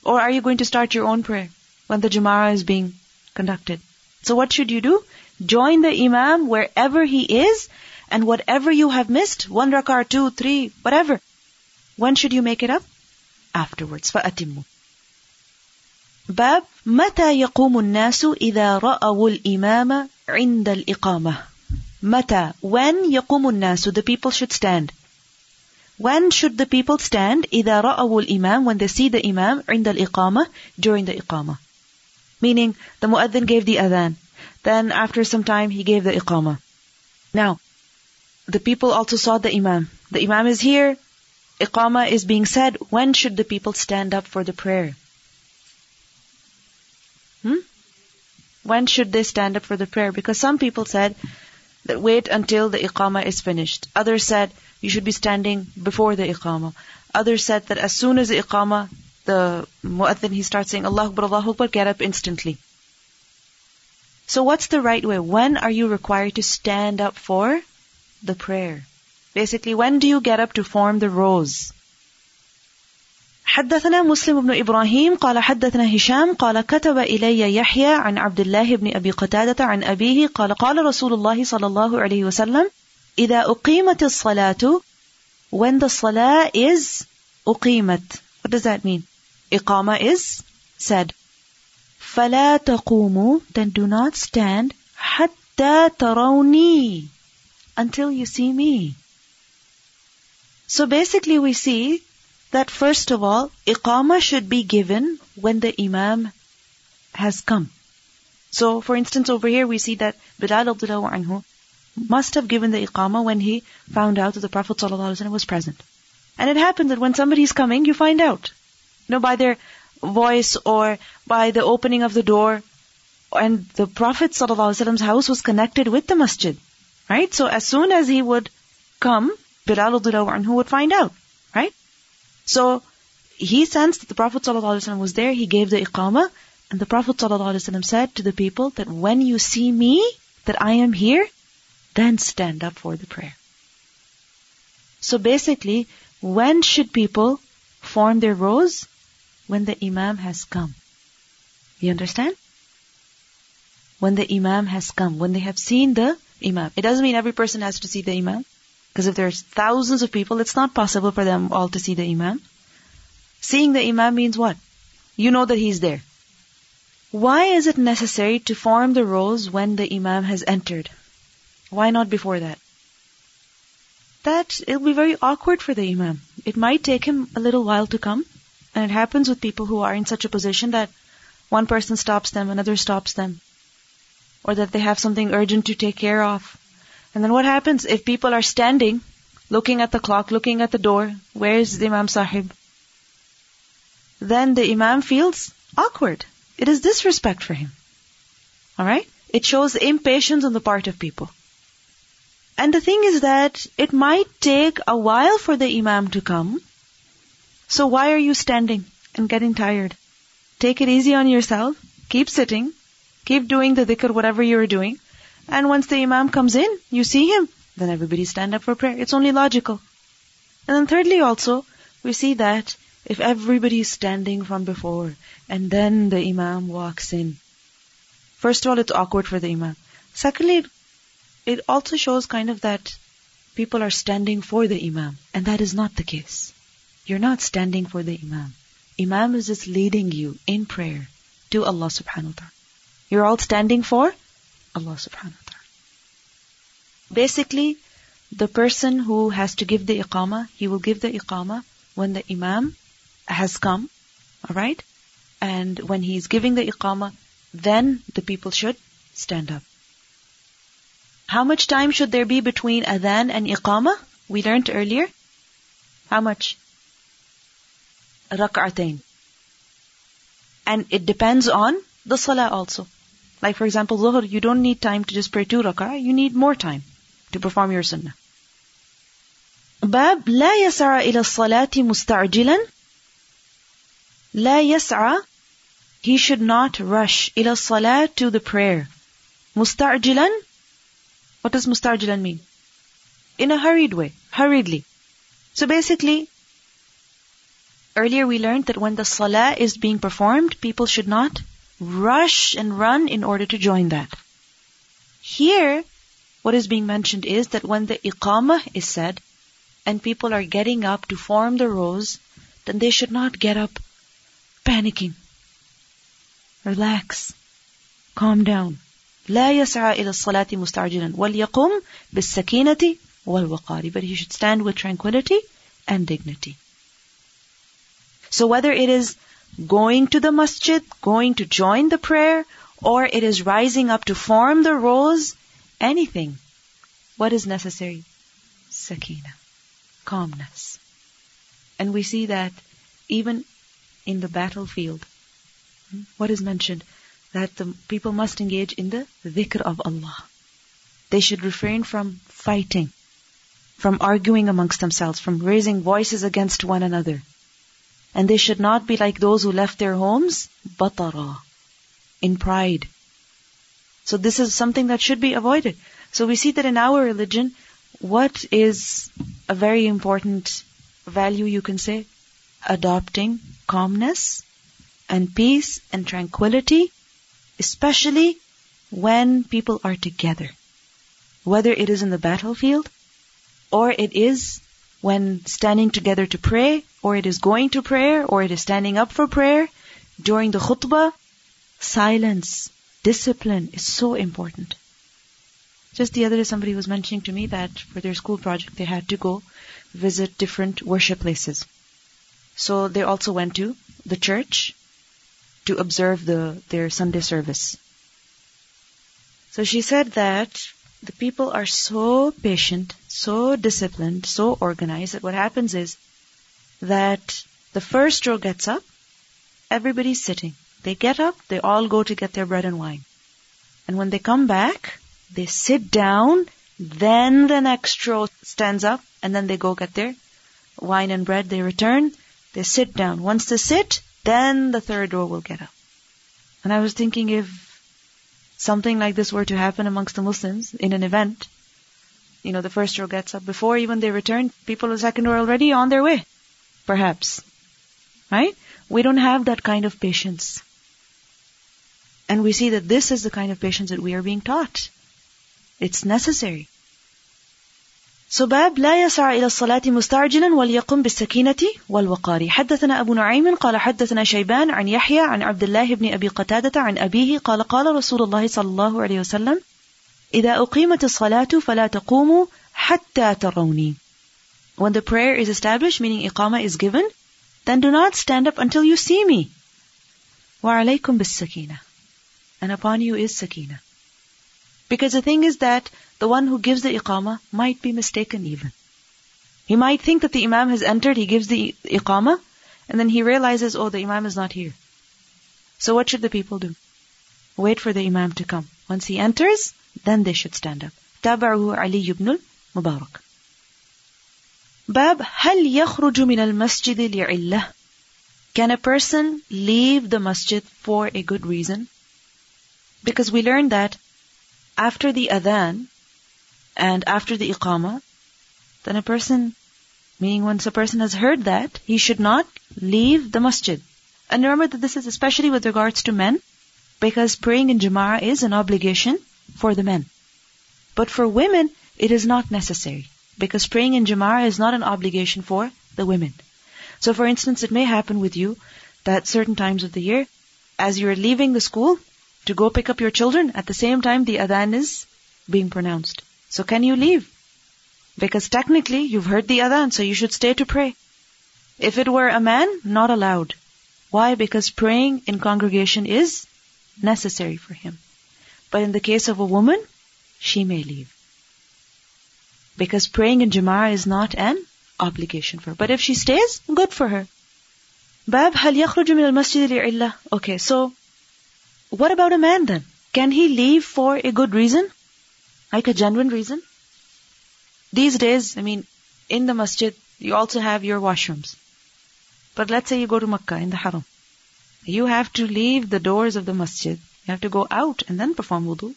Or are you going to start your own prayer when the Jama'ah is being conducted? So what should you do? Join the Imam wherever he is and whatever you have missed, one rak'ah, two, three, whatever. When should you make it up? Afterwards. فَأَتِمُّ باب متى يقوم الناس إذا رأوا الإمام عند الإقامة متى when يقوم الناس the people should stand when should the people stand إذا رأوا الإمام when they see the imam عند الإقامة during the إقامة meaning the muaddin gave the adhan then after some time he gave the iqamah now the people also saw the Imam. The Imam is here. Iqama is being said. When should the people stand up for the prayer? Hmm? When should they stand up for the prayer? Because some people said that wait until the Iqama is finished. Others said you should be standing before the Iqama. Others said that as soon as the Iqama, the Mu'adhin, he starts saying Allah Akbar, Allah Akbar, get up instantly. So what's the right way? When are you required to stand up for the prayer. Basically, when do you get up to form the rows? حدثنا مسلم بن إبراهيم قال حدثنا هشام قال كتب إلي يحيى عن عبد الله بن أبي قتادة عن أبيه قال قال رسول الله صلى الله عليه وسلم إذا أقيمت الصلاة when the salah is أقيمت. What does that mean? إقامة is said. فلا تقوموا then do not stand حتى تروني until you see me. So basically we see that first of all, iqamah should be given when the imam has come. So for instance over here we see that Bilal anhu must have given the iqamah when he found out that the Prophet ﷺ was present. And it happens that when somebody is coming, you find out. You know, by their voice or by the opening of the door. And the Prophet ﷺ's house was connected with the masjid. Right? So as soon as he would come, Bilal anhu would find out. Right? So he sensed that the Prophet ﷺ was there, he gave the iqamah, and the Prophet ﷺ said to the people that when you see me, that I am here, then stand up for the prayer. So basically, when should people form their rows? When the Imam has come. You understand? When the Imam has come, when they have seen the Imam. It doesn't mean every person has to see the Imam. Because if there's thousands of people, it's not possible for them all to see the Imam. Seeing the Imam means what? You know that he's there. Why is it necessary to form the rows when the Imam has entered? Why not before that? That it'll be very awkward for the Imam. It might take him a little while to come. And it happens with people who are in such a position that one person stops them, another stops them. Or that they have something urgent to take care of. And then what happens if people are standing, looking at the clock, looking at the door, where is the Imam Sahib? Then the Imam feels awkward. It is disrespect for him. Alright? It shows impatience on the part of people. And the thing is that it might take a while for the Imam to come. So why are you standing and getting tired? Take it easy on yourself. Keep sitting. Keep doing the dhikr, whatever you're doing. And once the Imam comes in, you see him, then everybody stand up for prayer. It's only logical. And then thirdly also, we see that if everybody is standing from before and then the Imam walks in, first of all, it's awkward for the Imam. Secondly, it also shows kind of that people are standing for the Imam, and that is not the case. You're not standing for the Imam. Imam is just leading you in prayer to Allah subhanahu wa ta'ala. You're all standing for Allah subhanahu wa ta'ala. Basically, the person who has to give the iqamah, he will give the iqamah when the Imam has come, alright? And when he's giving the iqamah, then the people should stand up. How much time should there be between adhan and iqamah? We learned earlier. How much? Rak'atain. And it depends on the salah also. Like for example, Zuhr, you don't need time to just pray two rak'ah, you need more time to perform your sunnah. باب لا يسعى إلى الصلاة مستعجلا لا يسعى he should not rush إلى الصلاة to the prayer مستعجلا what does mustajilan mean? In a hurried way, hurriedly. So basically, earlier we learned that when the salah is being performed, people should not rush and run in order to join that. Here, what is being mentioned is that when the iqamah is said, and people are getting up to form the rows, then they should not get up panicking. Relax. Calm down. لا يسعى إلى الصلاة مستعجلا وليقم بالسكينة والوقار but he should stand with tranquility and dignity so whether it is going to the masjid going to join the prayer or it is rising up to form the rows anything what is necessary sakina calmness and we see that even in the battlefield hmm, what is mentioned that the people must engage in the dhikr of Allah. They should refrain from fighting, from arguing amongst themselves, from raising voices against one another. And they should not be like those who left their homes, batara, in pride. So this is something that should be avoided. So we see that in our religion, what is a very important value you can say? Adopting calmness and peace and tranquility especially when people are together. Whether it is in the battlefield, or it is when standing together to pray, or it is going to prayer, or it is standing up for prayer, during the khutbah, silence, discipline is so important. Just the other day somebody was mentioning to me that for their school project they had to go visit different worship places. So they also went to the church to observe the, their Sunday service. So she said that the people are so patient, so disciplined, so organized that what happens is that the first row gets up, everybody's sitting. They get up, they all go to get their bread and wine. And when they come back, they sit down Then the next row stands up and then they go get their wine and bread. They return. They sit down. Once they sit, then the third row will get up. And I was thinking if something like this were to happen amongst the Muslims in an event, you know, the first row gets up before even they return, people in the second row are already on their way. Perhaps. Right? We don't have that kind of patience. And we see that this is the kind of patience that we are being taught. It's necessary. So باب لا يسعى إلى الصلاة مستعجلا وليقم بالسكينة والوقار حدثنا أبو نعيم قال حدثنا شيبان عن يحيى عن عبد الله بن أبي قتادة عن أبيه قال قال رسول الله صلى الله عليه وسلم إذا أقيمت الصلاة فلا تقوموا حتى تروني When the prayer is established, meaning iqama is given, then do not stand up until you see me. وعليكم بالسكينة And upon you is sakina. Because the thing is that the one who gives the iqama might be mistaken even. He might think that the imam has entered, he gives the iqama, and then he realizes, oh, the imam is not here. So what should the people do? Wait for the imam to come. Once he enters, then they should stand up. تابعه علي بن المبارك. باب هل يخرج من المسجد لعلة Can a person leave the masjid for a good reason? Because we learned that after the adhan and after the iqama, then a person, meaning once a person has heard that, he should not leave the masjid. And remember that this is especially with regards to men, because praying in Jama'ah is an obligation for the men. But for women, it is not necessary, because praying in Jama'ah is not an obligation for the women. So for instance, it may happen with you that certain times of the year, as you're leaving the school to go pick up your children, at the same time the adhan is being pronounced. So can you leave? Because technically you've heard the adhan, so you should stay to pray. If it were a man, not allowed. Why? Because praying in congregation is necessary for him. But in the case of a woman, she may leave. Because praying in Jama'ah is not an obligation for her. But if she stays, good for her. Bab hal yakhruju min al-masjid li'illah. Okay, so what about a man then? Can he leave for a good reason? Like a genuine reason? These days, I mean, in the masjid, you also have your washrooms. But let's say you go to Makkah in the Haram. You have to leave the doors of the masjid. You have to go out and then perform wudu.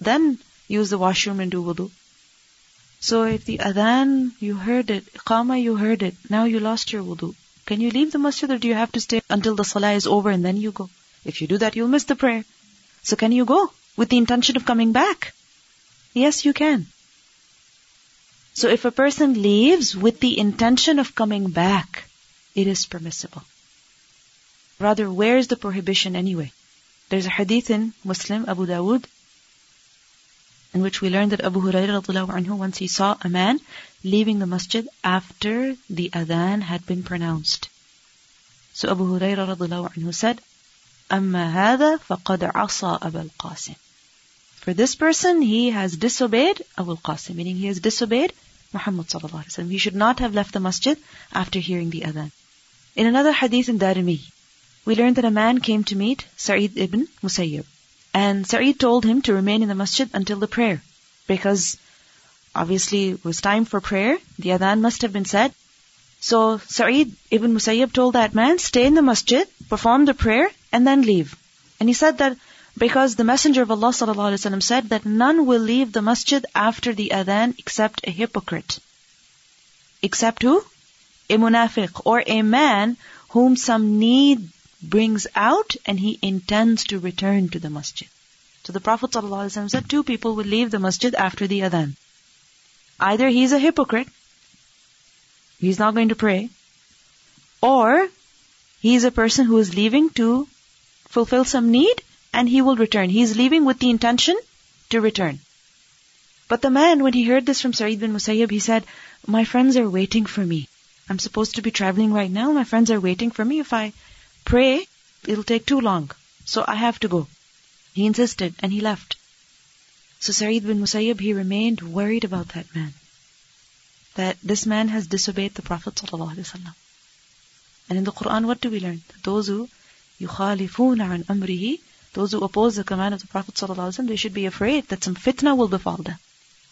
Then use the washroom and do wudu. So if the adhan, you heard it, iqama, you heard it, now you lost your wudu. Can you leave the masjid or do you have to stay until the salah is over and then you go? If you do that, you'll miss the prayer. So can you go with the intention of coming back? Yes, you can. So if a person leaves with the intention of coming back, it is permissible. Rather, where is the prohibition anyway? There's a hadith in Muslim, Abu Dawood, in which we learned that Abu Hurairah anhu, once he saw a man leaving the masjid after the adhan had been pronounced. So Abu Hurairah anhu said, أما هذا فقد عصى أبا القاسم. for this person, he has disobeyed Abu al-Qasim, meaning he has disobeyed Muhammad sallallahu alaihi wasallam. He should not have left the masjid after hearing the adhan. In another hadith in Darimi, we learned that a man came to meet Sa'id ibn Musayyib. And Sa'id told him to remain in the masjid until the prayer. Because obviously it was time for prayer. The adhan must have been said. So Sa'id ibn Musayyib told that man, stay in the masjid, perform the prayer, and then leave. And he said that because the Messenger of Allah said that none will leave the masjid after the adhan except a hypocrite. Except who? A munafiq, or a man whom some need brings out and he intends to return to the masjid. So the Prophet said two people will leave the masjid after the adhan. Either he's a hypocrite, he's not going to pray, or he's a person who is leaving to fulfill some need and he will return. He is leaving with the intention to return. But the man, when he heard this from Sa'id bin Musayyib, he said, My friends are waiting for me. I'm supposed to be traveling right now. My friends are waiting for me. If I pray, it'll take too long. So I have to go. He insisted and he left. So Sa'id bin Musayyib, he remained worried about that man. That this man has disobeyed the Prophet ﷺ. And in the Quran, what do we learn? Those who يُخَالِفُونَ عَنْ أَمْرِهِ those who oppose the command of the Prophet ﷺ, they should be afraid that some fitna will befall them.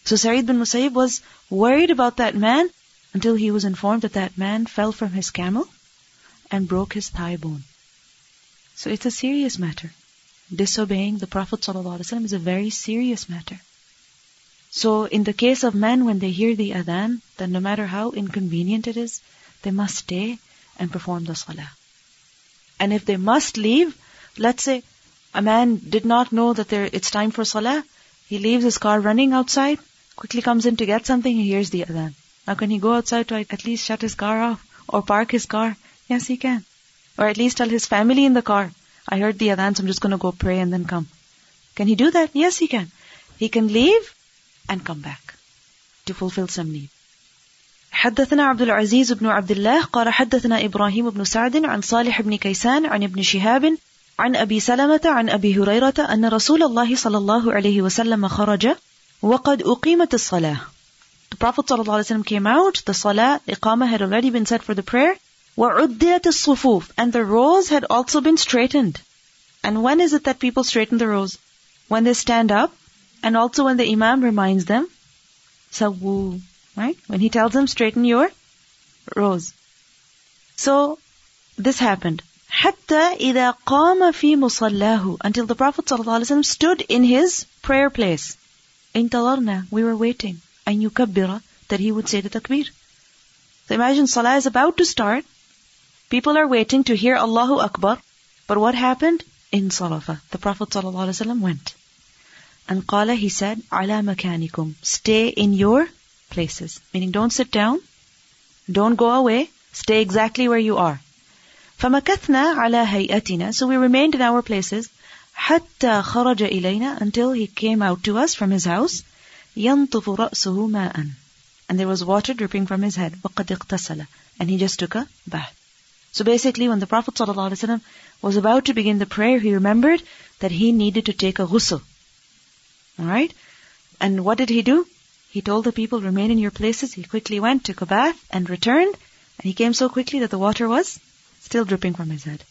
So Sa'id bin Musayyib was worried about that man until he was informed that that man fell from his camel and broke his thigh bone. So it's a serious matter. Disobeying the Prophet ﷺ is a very serious matter. So in the case of men, when they hear the adhan, then no matter how inconvenient it is, they must stay and perform the salah. And if they must leave, let's say a man did not know that there, it's time for salah, he leaves his car running outside, quickly comes in to get something, he hears the adhan. Now can he go outside to at least shut his car off or park his car? Yes, he can. Or at least tell his family in the car, I heard the adhan, so I'm just going to go pray and then come. Can he do that? Yes, he can. He can leave and come back to fulfill some need. حدثنا عبد العزيز بن عبد الله قال حدثنا إبراهيم بن سعد عن صالح بن كيسان عن ابن شهاب عن أبي سلمة عن أبي هريرة أن رسول الله صلى الله عليه وسلم خرج وقد أقيمت الصلاة The Prophet ﷺ came out, the salah, iqamah had already been set for the prayer, وَعُدِّيَتِ الصُّفُوف And the rows had also been straightened. And when is it that people straighten the rows? When they stand up, and also when the Imam reminds them, Sawu, right? When he tells them, straighten your rows. So, this happened. حتى إذا قام في مصلاه until the Prophet ﷺ stood in his prayer place. انتظرنا, we were waiting. أن يكبر, that he would say the takbir. So imagine Salah is about to start. People are waiting to hear Allahu Akbar. But what happened? In Salafa. The Prophet ﷺ went. And qala, he said, ala makanikum. Stay in your places. Meaning don't sit down. Don't go away. Stay exactly where you are. فمكثنا على هيئتنا. So we remained in our places. حتى خرج إلينا until he came out to us from his house. ينطف رأسه ماء. And there was water dripping from his head. وقد اغتسل. And he just took a bath. So basically when the Prophet ﷺ was about to begin the prayer, he remembered that he needed to take a ghusl. Alright? And what did he do? He told the people, remain in your places. He quickly went, took a bath, and returned. And he came so quickly that the water was still dripping from his head.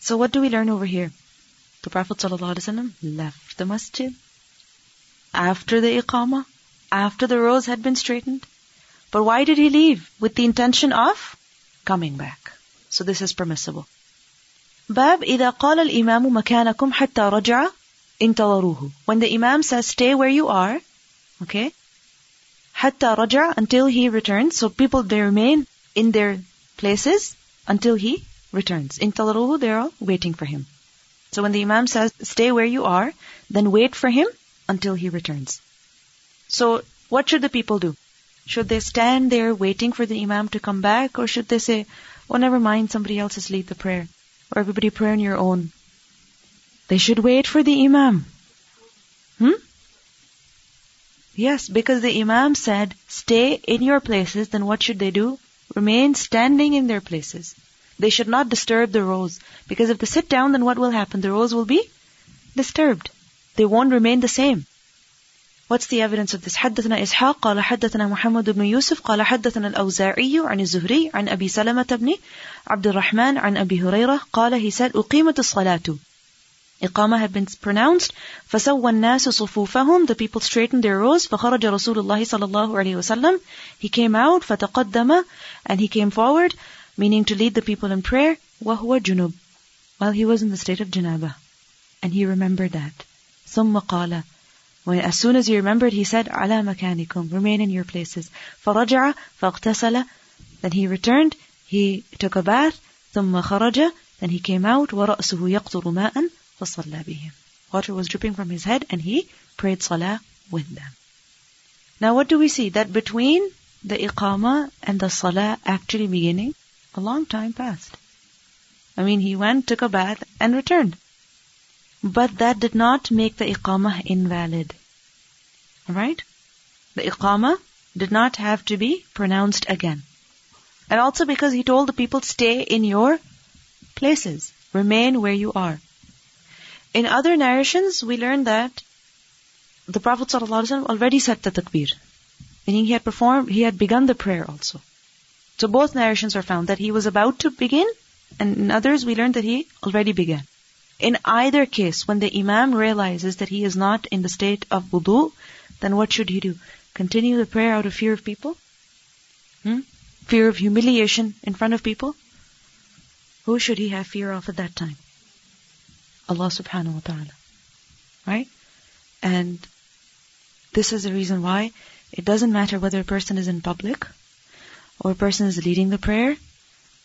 So what do we learn over here? The Prophet ﷺ left the masjid after the iqamah, after the rows had been straightened. But why did he leave? With the intention of coming back. So this is permissible. باب إذا قال الإمام مكانكم حتى رجع انتظروه. When the Imam says stay where you are, okay, حتى رجع until he returns. So people they remain in their places until he returns. In taluhu, they are waiting for him. So when the Imam says, stay where you are, then wait for him until he returns. So what should the people do? Should they stand there waiting for the Imam to come back or should they say, oh, never mind, somebody else has lead the prayer or everybody pray on your own? They should wait for the Imam. Hmm? Yes, because the Imam said, stay in your places, then what should they do? Remain standing in their places. They should not disturb the rows. Because if they sit down, then what will happen? The rows will be disturbed. They won't remain the same. What's the evidence of this? حدثنا إسحاق قال حدثنا محمد بن يوسف قال حدثنا الأوزاعي عن الزهري عن أبي سلمة بن عبد الرحمن عن أبي هريرة قال he said أقيمت الصلاة Iqama had been pronounced. فَسَوَّى النَّاسُ صُفُوفَهُمْ The people straightened their rows. فَخَرَجَ رَسُولُ اللَّهِ صَلَى اللَّهُ عَلَيْهِ وَسَلَّمَ He came out. فَتَقَدَّمَ And he came forward, meaning to lead the people in prayer. وَهُوَ جُنُوب While he was in the state of janaba. And he remembered that. ثُمَّ قَالَ when, as soon as he remembered, he said, "Ala makanikum, remain in your places." فَرَجَعَ فَاغْتَسَلَ Then he returned, he took a bath, ثُمَّ خَرَجَ Then he came out, وَرَأْسُهُ يَقْطُرُ مَاءً فَصَلَّى بِهِمْ Water was dripping from his head and he prayed salah with them. Now what do we see? That between the iqamah and the salah actually beginning, a long time passed. I mean, he went, took a bath, and returned. But that did not make the iqamah invalid. Alright? The iqamah did not have to be pronounced again. And also because he told the people, stay in your places. Remain where you are. In other narrations, we learn that the Prophet ﷺ already said the takbir. Meaning he had performed, he had begun the prayer also. So both narrations are found that he was about to begin, and in others we learn that he already began. In either case, when the Imam realizes that he is not in the state of wudu, then what should he do? Continue the prayer out of fear of people? Hmm? Fear of humiliation in front of people? Who should he have fear of at that time? Allah subhanahu wa ta'ala. Right? And this is the reason why it doesn't matter whether a person is in public or a person is leading the prayer.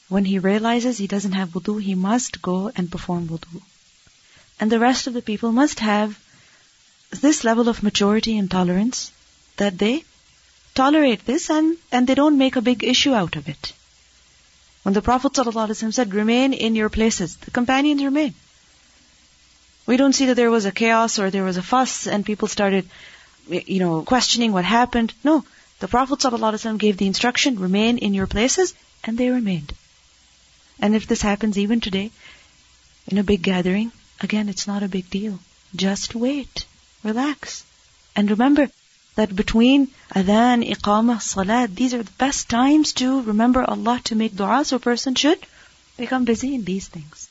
When he realizes he doesn't have wudu, he must go and perform wudu. And the rest of the people must have this level of maturity and tolerance that they tolerate this and, and they don't make a big issue out of it. When the Prophet said, remain in your places, the companions remain. We don't see that there was a chaos or there was a fuss and people started, you know, questioning what happened. No. The Prophet ﷺ gave the instruction, remain in your places, and they remained. And if this happens even today, in a big gathering, again, it's not a big deal. Just wait. Relax. And remember that between adhan, iqamah, salat, these are the best times to remember Allah to make dua, so a person should become busy in these things.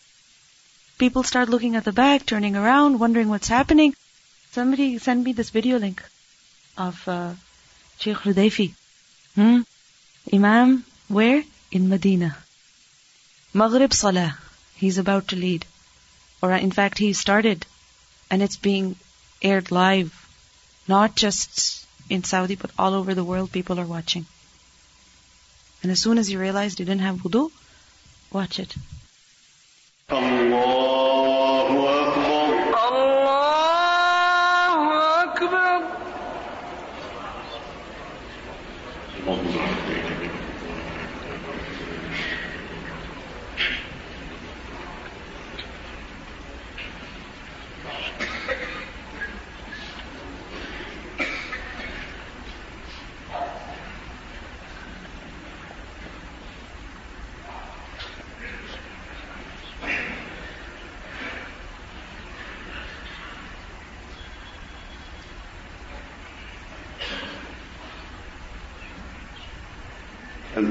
People start looking at the back, turning around, wondering what's happening. Somebody send me this video link of uh, Sheikh Hudayfi. Hmm? Imam, where? In Medina. Maghrib Salah. He's about to lead. Or in fact, he started and it's being aired live. Not just in Saudi, but all over the world, people are watching. And as soon as you realized you didn't have wudu, watch it. الله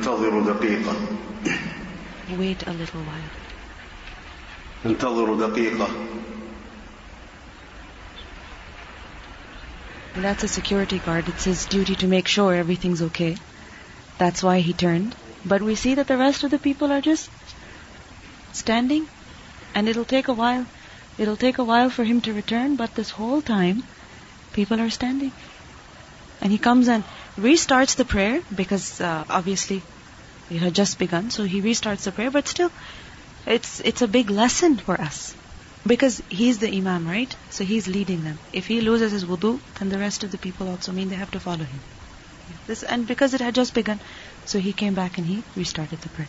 انتظروا دقيقة Wait a little while. انتظروا دقيقة And that's a security guard. It's his duty to make sure everything's okay. That's why he turned. But we see that the rest of the people are just standing. And it'll take a while. It'll take a while for him to return, but this whole time, people are standing. And he comes and restarts the prayer because uh, obviously it had just begun. So he restarts the prayer, but still, it's it's a big lesson for us because he's the imam, right? So he's leading them. If he loses his wudu, then the rest of the people also mean they have to follow him. This and because it had just begun, so he came back and he restarted the prayer.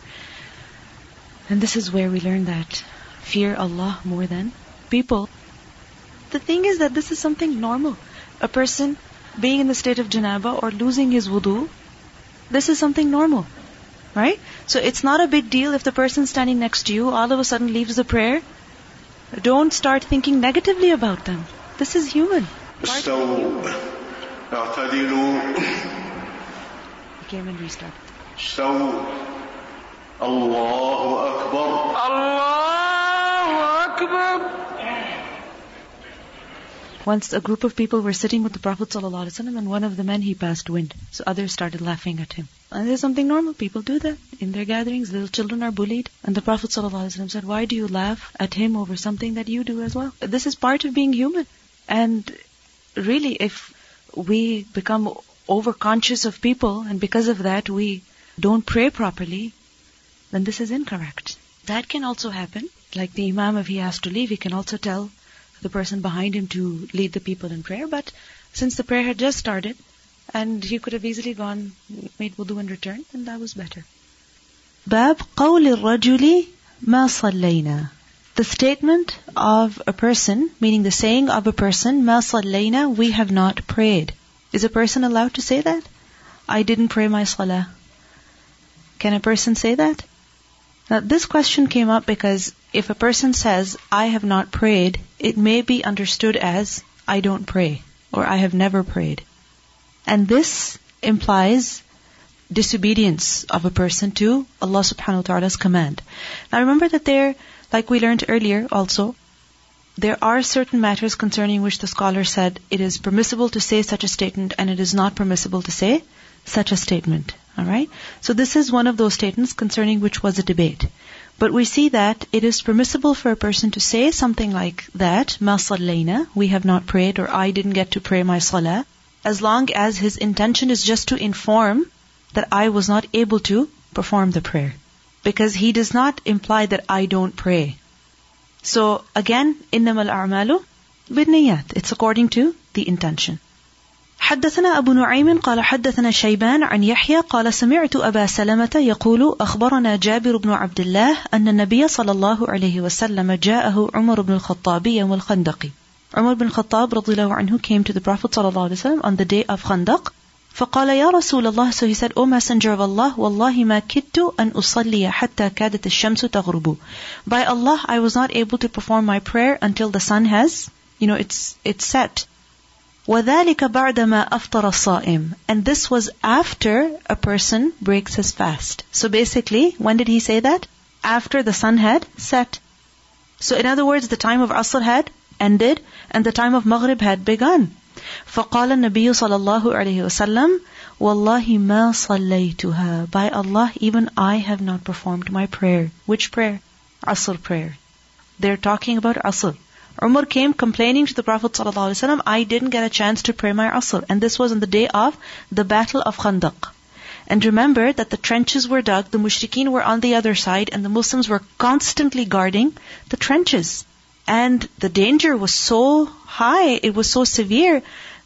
And this is where we learn that fear Allah more than people. The thing is that this is something normal. A person being in the state of janaba or losing his wudu, this is something normal. Right? So it's not a big deal if the person standing next to you all of a sudden leaves the prayer. Don't start thinking negatively about them. This is human. استووا اعتدلوا He came and restarted. استووا الله أكبر Once a group of people were sitting with the Prophet ﷺ and one of the men he passed wind. So others started laughing at him. And there's something normal. People do that in their gatherings. Little children are bullied. And the Prophet ﷺ said, Why do you laugh at him over something that you do as well? This is part of being human. And really, if we become overconscious of people and because of that we don't pray properly, then this is incorrect. That can also happen. Like the Imam, if he has to leave, he can also tell the person behind him to lead the people in prayer. But since the prayer had just started, and he could have easily gone, made wudu and returned, then that was better. باب قول الرجل ما صلينا The statement of a person, meaning the saying of a person, ما صلينا, we have not prayed. Is a person allowed to say that? I didn't pray my salah. Can a person say that? Now, this question came up because if a person says, I have not prayed, it may be understood as, I don't pray, or I have never prayed. And this implies disobedience of a person to Allah subhanahu wa ta'ala's command. Now remember that there, like we learned earlier also, there are certain matters concerning which the scholar said it is permissible to say such a statement and it is not permissible to say such a statement. Alright? So this is one of those statements concerning which was a debate. But we see that it is permissible for a person to say something like that, ma sallayna, we have not prayed or I didn't get to pray my salah, as long as his intention is just to inform that I was not able to perform the prayer. Because he does not imply that I don't pray. So again, إنما الأعمال بالنيات. It's according to the intention. حدثنا أبو نعيم قال حدثنا شيبان عن يحيى قال سمعت أبا سلمة يقول أخبرنا جابر بن عبد الله أن النبي صلى الله عليه وسلم جاءه عمر بن الخطاب يوم الخندق Umar bin Khattab رضي الله عنه came to the Prophet صلى الله عليه وسلم on the day of Khandaq فقال يا رسول الله so he said O messenger of Allah والله ما كدت أن أصلي حتى كادت الشمس تغرب by Allah I was not able to perform my prayer until the sun has you know it's it's set وذلك بعدما أفطر الصائم and this was after a person breaks his fast so basically when did he say that after the sun had set so in other words the time of Asr had ended and the time of Maghrib had begun فقال النبي صلى الله عليه وسلم والله ما صليتها by Allah even I have not performed my prayer which prayer Asr prayer they're talking about Asr Umar came complaining to the Prophet ﷺ, I didn't get a chance to pray my Asr. And this was on the day of the Battle of Khandaq. And remember that the trenches were dug, the mushrikeen were on the other side, and the Muslims were constantly guarding the trenches. And the danger was so high, it was so severe,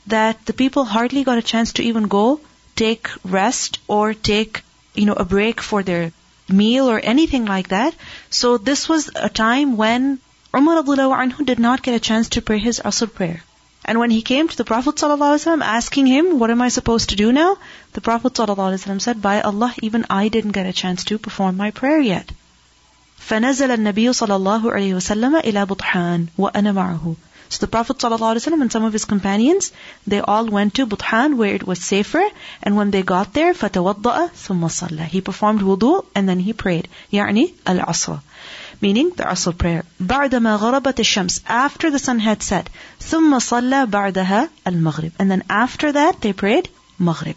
that the people hardly got a chance to even go take rest or take, you know, a break for their meal or anything like that. So this was a time when Umar anhu did not get a chance to pray his Asr prayer. And when he came to the Prophet ﷺ asking him, what am I supposed to do now? The Prophet ﷺ said, by Allah, even I didn't get a chance to perform my prayer yet. فنزل النبي صلى الله عليه وسلم إلى بطحان وأنا معه. So the Prophet ﷺ and some of his companions, they all went to Buthan where it was safer, and when they got there, فَتَوَضَّأَ ثُمَّ صَلَّى He performed wudu and then he prayed. يعني العصر. Meaning the Asr prayer. بعدما غربت الشمس After the sun had set. ثم صلى بعدها المغرب. And then after that they prayed Maghrib.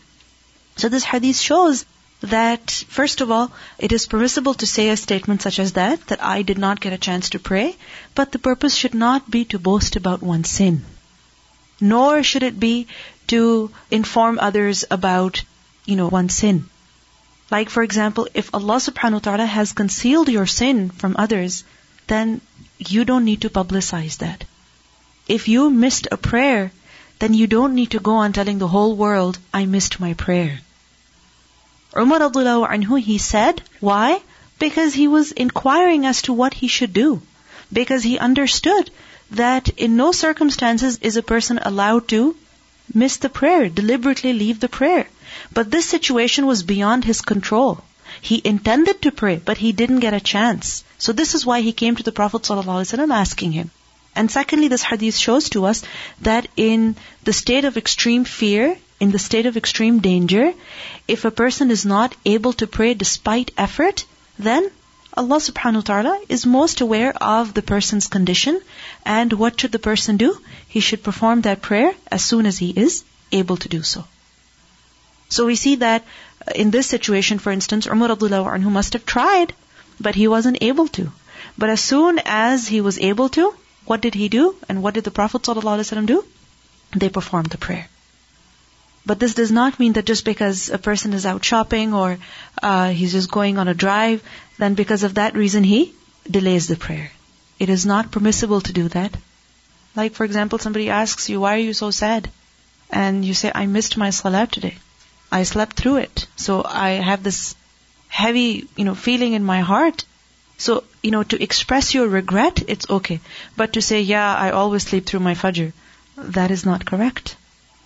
So this hadith shows that, first of all, it is permissible to say a statement such as that, that I did not get a chance to pray, but the purpose should not be to boast about one's sin. Nor should it be to inform others about, you know, one's sin. Like for example, if Allah subhanahu wa ta'ala has concealed your sin from others, then you don't need to publicize that. If you missed a prayer, then you don't need to go on telling the whole world, I missed my prayer. Umar anhu, he said, why? Because he was inquiring as to what he should do. Because he understood that in no circumstances is a person allowed to miss the prayer, deliberately leave the prayer. But this situation was beyond his control. He intended to pray, but he didn't get a chance. So this is why he came to the Prophet ﷺ asking him. And secondly, this hadith shows to us that in the state of extreme fear, in the state of extreme danger, if a person is not able to pray despite effort, then Allah subhanahu wa ta'ala is most aware of the person's condition and what should the person do? He should perform that prayer as soon as he is able to do so. So we see that in this situation, for instance, Umar anhu must have tried, but he wasn't able to. But as soon as he was able to, what did he do? And what did the Prophet ﷺ do? They performed the prayer. But this does not mean that just because a person is out shopping or uh, he's just going on a drive, then because of that reason he delays the prayer. It is not permissible to do that. Like for example, somebody asks you, why are you so sad? And you say, I missed my salat today. I slept through it. So I have this heavy, you know, feeling in my heart. So, you know, to express your regret, it's okay. But to say, yeah, I always sleep through my fajr, that is not correct.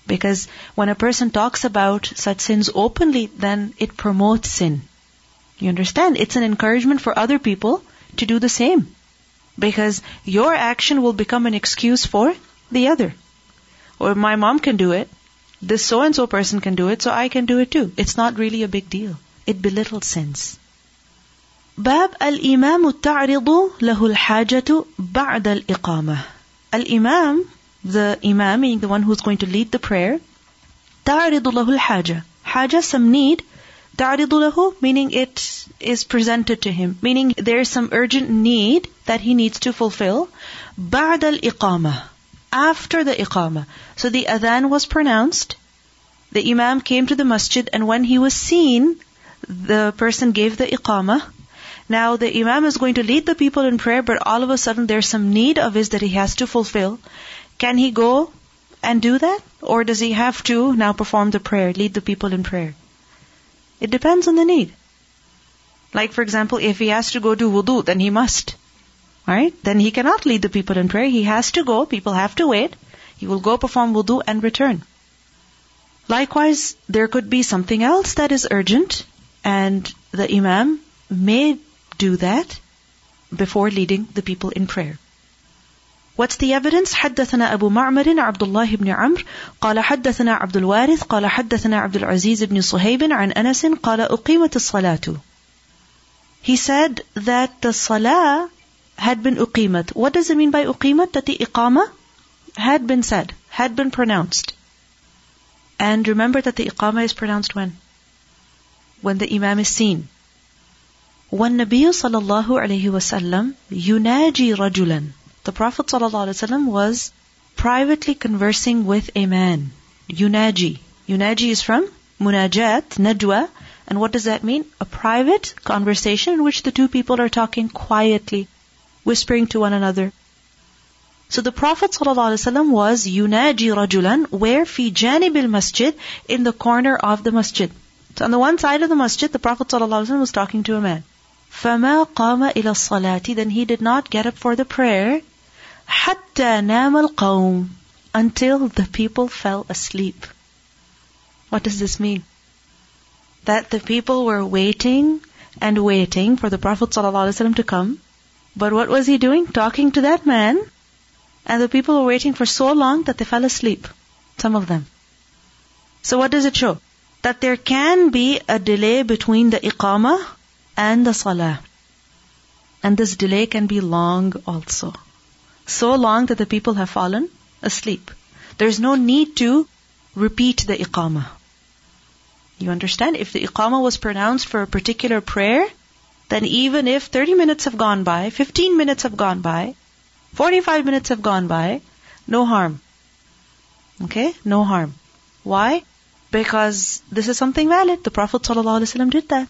Because when a person talks about such sins openly, then it promotes sin. You understand? It's an encouragement for other people to do the same. Because your action will become an excuse for the other. Or my mom can do it, this so and so person can do it, so I can do it too. It's not really a big deal. It belittles sins. باب الإمام تعرض له الحاجة بعد الإقامة Al-Imam, the Imam, meaning the one who's going to lead the prayer, تعرض له الحاجة. Haja, some need. تعرض له, meaning it is presented to him. Meaning there is some urgent need that he needs to fulfill. بعد الإقامة. After the Iqamah. So the Adhan was pronounced. The Imam came to the masjid and when he was seen, the person gave the Iqamah. Now the Imam is going to lead the people in prayer, but all of a sudden there's some need of his that he has to fulfill. Can he go and do that? Or does he have to now perform the prayer, lead the people in prayer? It depends on the need. Like for example, if he has to go do wudu, then he must. Right? Then he cannot lead the people in prayer. He has to go. People have to wait. He will go perform wudu and return. Likewise, there could be something else that is urgent, and the Imam may do that before leading the people in prayer. What's the evidence? حدثنا أبو معمر عبد الله بن عمرو قال حدثنا عبد الوارث قال حدثنا عبد العزيز بن صهيب عن أنس قال أقيمت الصلاة. He said that the salah had been uqimat. What does it mean by uqimat? That the iqama had been said, had been pronounced. And remember that the iqama is pronounced when? When the imam is seen. والنبي صلى الله عليه وسلم يناجي رجلا The Prophet صلى الله عليه وسلم was privately conversing with a man. Yunaji. Yunaji is from munajat, najwa. And what does that mean? A private conversation in which the two people are talking quietly, whispering to one another. So the Prophet ﷺ was yunaji rajulan, where fi janib masjid, in the corner of the masjid. So on the one side of the masjid, the Prophet ﷺ was talking to a man. فَمَا قَامَ إِلَى الصَّلَاةِ Then he did not get up for the prayer. حَتَّى نَامَ الْقَوْمِ Until the people fell asleep. What does this mean? That the people were waiting and waiting for the Prophet ﷺ to come. But what was he doing? Talking to that man and the people were waiting for so long that they fell asleep. Some of them. So what does it show? That there can be a delay between the iqamah and the salah. And this delay can be long also. So long that the people have fallen asleep. There's no need to repeat the iqamah. You understand? If the iqamah was pronounced for a particular prayer, then even if 30 minutes have gone by, 15 minutes have gone by, 45 minutes have gone by, no harm. Okay? No harm. Why? Because this is something valid. The Prophet ﷺ did that.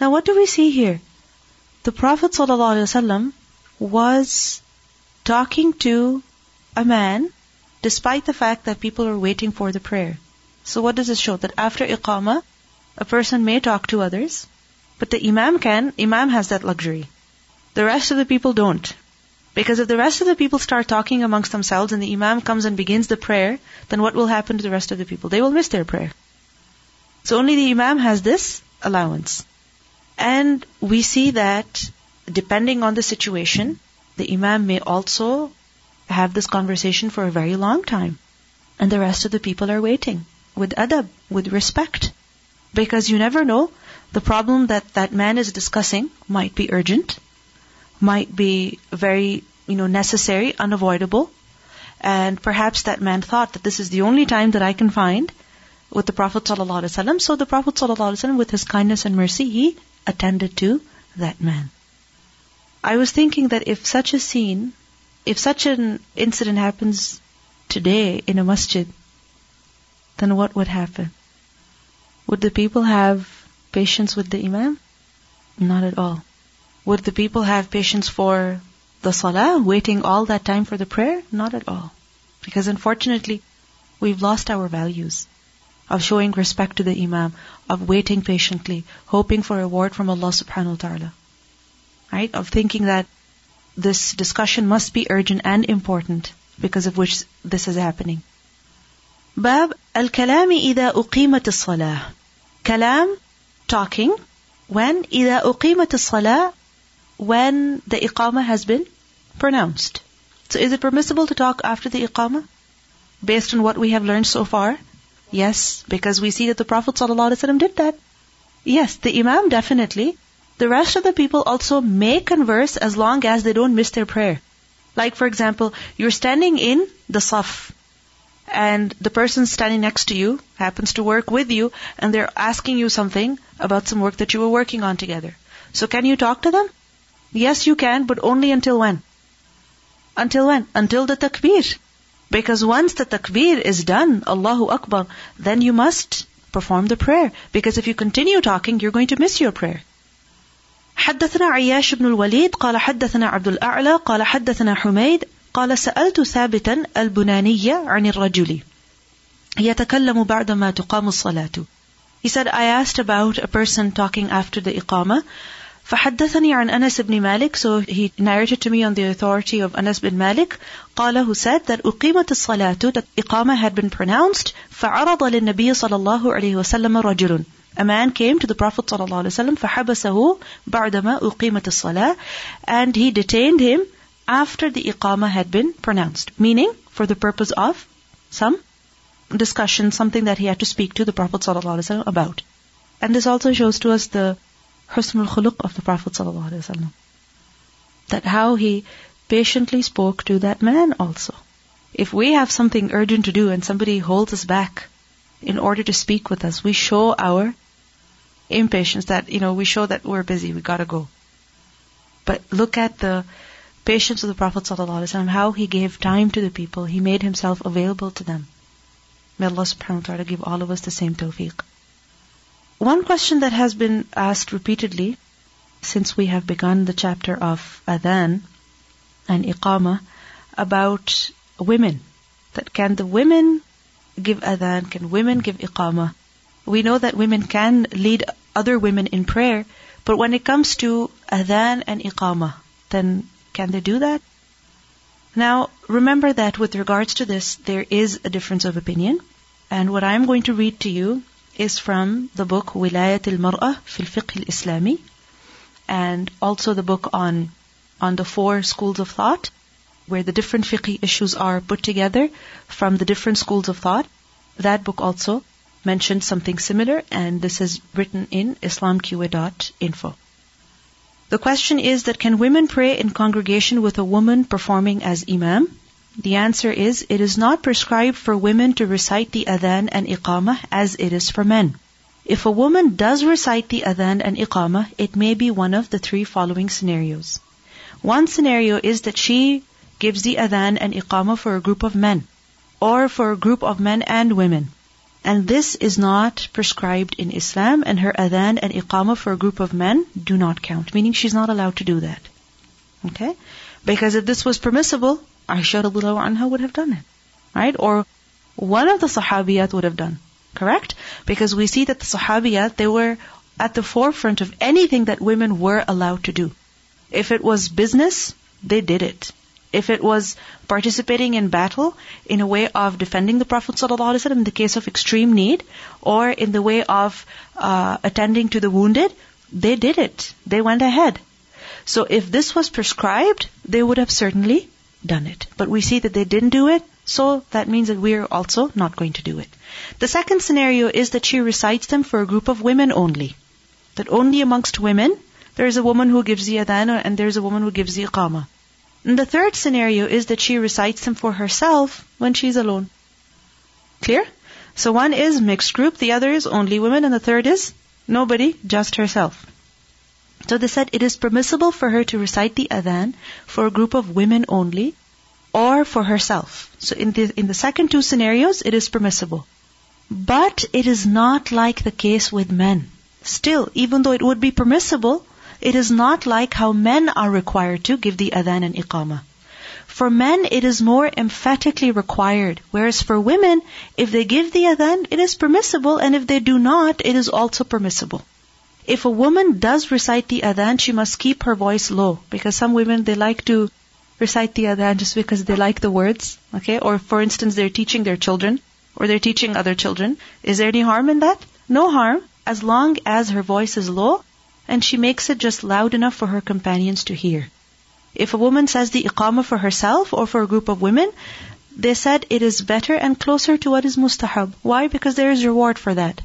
Now what do we see here? The Prophet ﷺ was talking to a man despite the fact that people are waiting for the prayer. So what does this show? That after iqamah, a person may talk to others, but the imam can, imam has that luxury. The rest of the people don't. Because if the rest of the people start talking amongst themselves and the Imam comes and begins the prayer, then what will happen to the rest of the people? They will miss their prayer. So only the Imam has this allowance. And we see that depending on the situation, the Imam may also have this conversation for a very long time. And the rest of the people are waiting with adab, with respect. Because you never know, the problem that that man is discussing might be urgent might be very, you know, necessary, unavoidable. And perhaps that man thought that this is the only time that I can find with the Prophet ﷺ. So the Prophet ﷺ, with his kindness and mercy, he attended to that man. I was thinking that if such a scene, if such an incident happens today in a masjid, then what would happen? Would the people have patience with the Imam? Not at all. Would the people have patience for the salah, waiting all that time for the prayer? Not at all. Because unfortunately, we've lost our values of showing respect to the Imam, of waiting patiently, hoping for reward from Allah subhanahu wa ta'ala Right? Of thinking that this discussion must be urgent and important because of which this is happening. Bab al-kalami إذا أقيمت الصلاة. Kalam, talking, when إذا أقيمت الصلاة when the iqamah has been pronounced. So is it permissible to talk after the iqamah? Based on what we have learned so far? Yes, because we see that the Prophet ﷺ did that. Yes, the Imam definitely. the rest of the people also may converse as long as they don't miss their prayer. Like for example, you're standing in the saf and the person standing next to you happens to work with you and they're asking you something about some work that you were working on together. So can you talk to them? Yes, you can, but only until when? Until when? Until the takbir. Because once the takbir is done, Allahu Akbar, then you must perform the prayer. Because if you continue talking, you're going to miss your prayer. حدثنا عياش بن الوليد قال حدثنا عبد الأعلى قال حدثنا حميد قال سألت ثابتا البناني عن الرجل. يتكلم بعدما تقام الصلاة. He said, I asked about a person talking after the iqamah. فحدثني عن أنس بن مالك so he narrated to me on the authority of Anas bin Malik قال who said that أقيمت الصلاة that iqamah had been pronounced فعرض للنبي صلى الله عليه وسلم رجل. a man came to the Prophet ﷺ فحبسه بعدما أقيمت الصلاة and he detained him after the iqamah had been pronounced. Meaning, for the purpose of some discussion, something that he had to speak to the Prophet ﷺ about. And this also shows to us the husnul khuluq of the Prophet ﷺ. That how he patiently spoke to that man also. If we have something urgent to do and somebody holds us back in order to speak with us, we show our impatience that, you know, we show that we're busy, we gotta go. But look at the patience of the Prophet ﷺ, how he gave time to the people, he made himself available to them. May Allah subhanahu wa ta'ala give all of us the same tawfiq. One question that has been asked repeatedly since we have begun the chapter of Adhan and Iqama about women. That can the women give Adhan? Can women give Iqama? We know that women can lead other women in prayer, but when it comes to Adhan and Iqama, then can they do that? Now, remember that with regards to this, there is a difference of opinion. And what I'm going to read to you is from the book Wilayat al-Mar'ah fil Fiqh al-Islami and also the book on on the four schools of thought where the different fiqh issues are put together from the different schools of thought. That book also mentioned something similar and this is written in islamqa.info. The question is that can women pray in congregation with a woman performing as imam? The answer is it is not prescribed for women to recite the adhan and iqamah as it is for men. If a woman does recite the adhan and iqamah, it may be one of the three following scenarios. One scenario is that she gives the adhan and iqamah for a group of men, or for a group of men and women. And this is not prescribed in Islam, and her adhan and iqamah for a group of men do not count, meaning she's not allowed to do that. Okay? Because if this was permissible, Aisha anha would have done it. Right? Or one of the Sahabiyat would have done. Correct? Because we see that the Sahabiyat, they were at the forefront of anything that women were allowed to do. If it was business, they did it if it was participating in battle in a way of defending the Prophet ﷺ in the case of extreme need, or in the way of uh, attending to the wounded, they did it. They went ahead. So if this was prescribed, they would have certainly done it. But we see that they didn't do it, so that means that we are also not going to do it. The second scenario is that she recites them for a group of women only. That only amongst women, there is a woman who gives the adhan and there is a woman who gives the iqamah. And the third scenario is that she recites them for herself when she's alone. Clear? So one is mixed group, the other is only women, and the third is nobody, just herself. So they said it is permissible for her to recite the adhan for a group of women only, or for herself. So in the, in the second two scenarios, it is permissible. But it is not like the case with men. Still, even though it would be permissible, it is not like how men are required to give the adhan and iqamah. For men, it is more emphatically required, whereas for women, if they give the adhan, it is permissible, and if they do not, it is also permissible. If a woman does recite the adhan, she must keep her voice low, because some women, they like to recite the adhan just because they like the words, okay? Or for instance, they're teaching their children, or they're teaching other children. Is there any harm in that? No harm, as long as her voice is low and she makes it just loud enough for her companions to hear. If a woman says the iqamah for herself or for a group of women, they said it is better and closer to what is mustahab. Why? Because there is reward for that.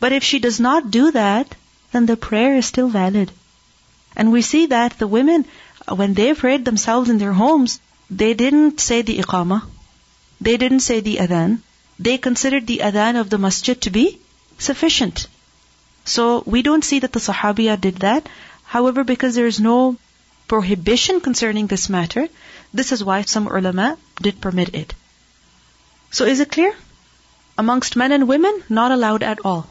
But if she does not do that, then the prayer is still valid. And we see that the women, when they prayed themselves in their homes, they didn't say the iqamah, they didn't say the adhan, they considered the adhan of the masjid to be sufficient. So we don't see that the Sahabiya did that. However, because there is no prohibition concerning this matter, this is why some ulama did permit it. So is it clear? Amongst men and women, not allowed at all.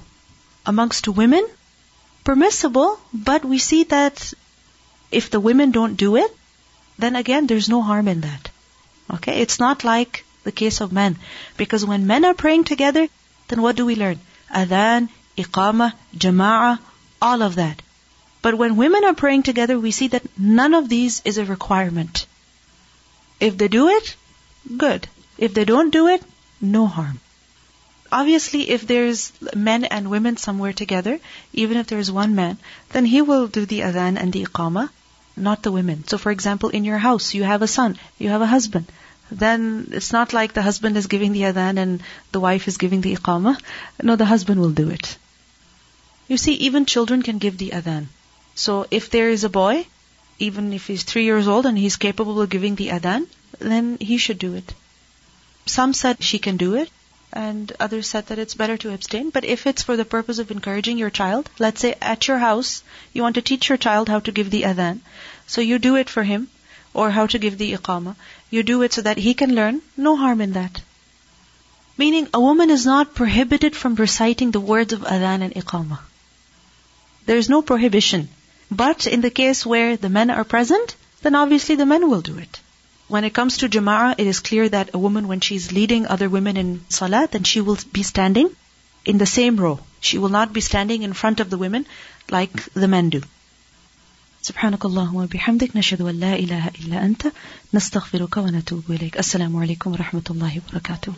Amongst women, permissible, but we see that if the women don't do it, then again, there's no harm in that. Okay? It's not like the case of men. Because when men are praying together, then what do we learn? Adhan, iqamah, jama'ah, all of that. But when women are praying together, we see that none of these is a requirement. If they do it, good. If they don't do it, no harm. Obviously, if there's men and women somewhere together, even if there's one man, then he will do the adhan and the iqamah, not the women. So for example, in your house, you have a son, you have a husband. Then it's not like the husband is giving the adhan and the wife is giving the iqamah. No, the husband will do it. You see, even children can give the adhan. So if there is a boy, even if he's three years old and he's capable of giving the adhan, then he should do it. Some said she can do it, and others said that it's better to abstain. But if it's for the purpose of encouraging your child, let's say at your house, you want to teach your child how to give the adhan, so you do it for him, or how to give the iqamah. You do it so that he can learn, no harm in that. Meaning, a woman is not prohibited from reciting the words of adhan and iqamah. There is no prohibition. But in the case where the men are present, then obviously the men will do it. When it comes to jama'ah, it is clear that a woman, when she's leading other women in salat, then she will be standing in the same row. She will not be standing in front of the women like the men do. سبحانك اللهم وبحمدك نشهد أن لا إله إلا أنت نستغفرك ونتوب إليك السلام عليكم ورحمة الله وبركاته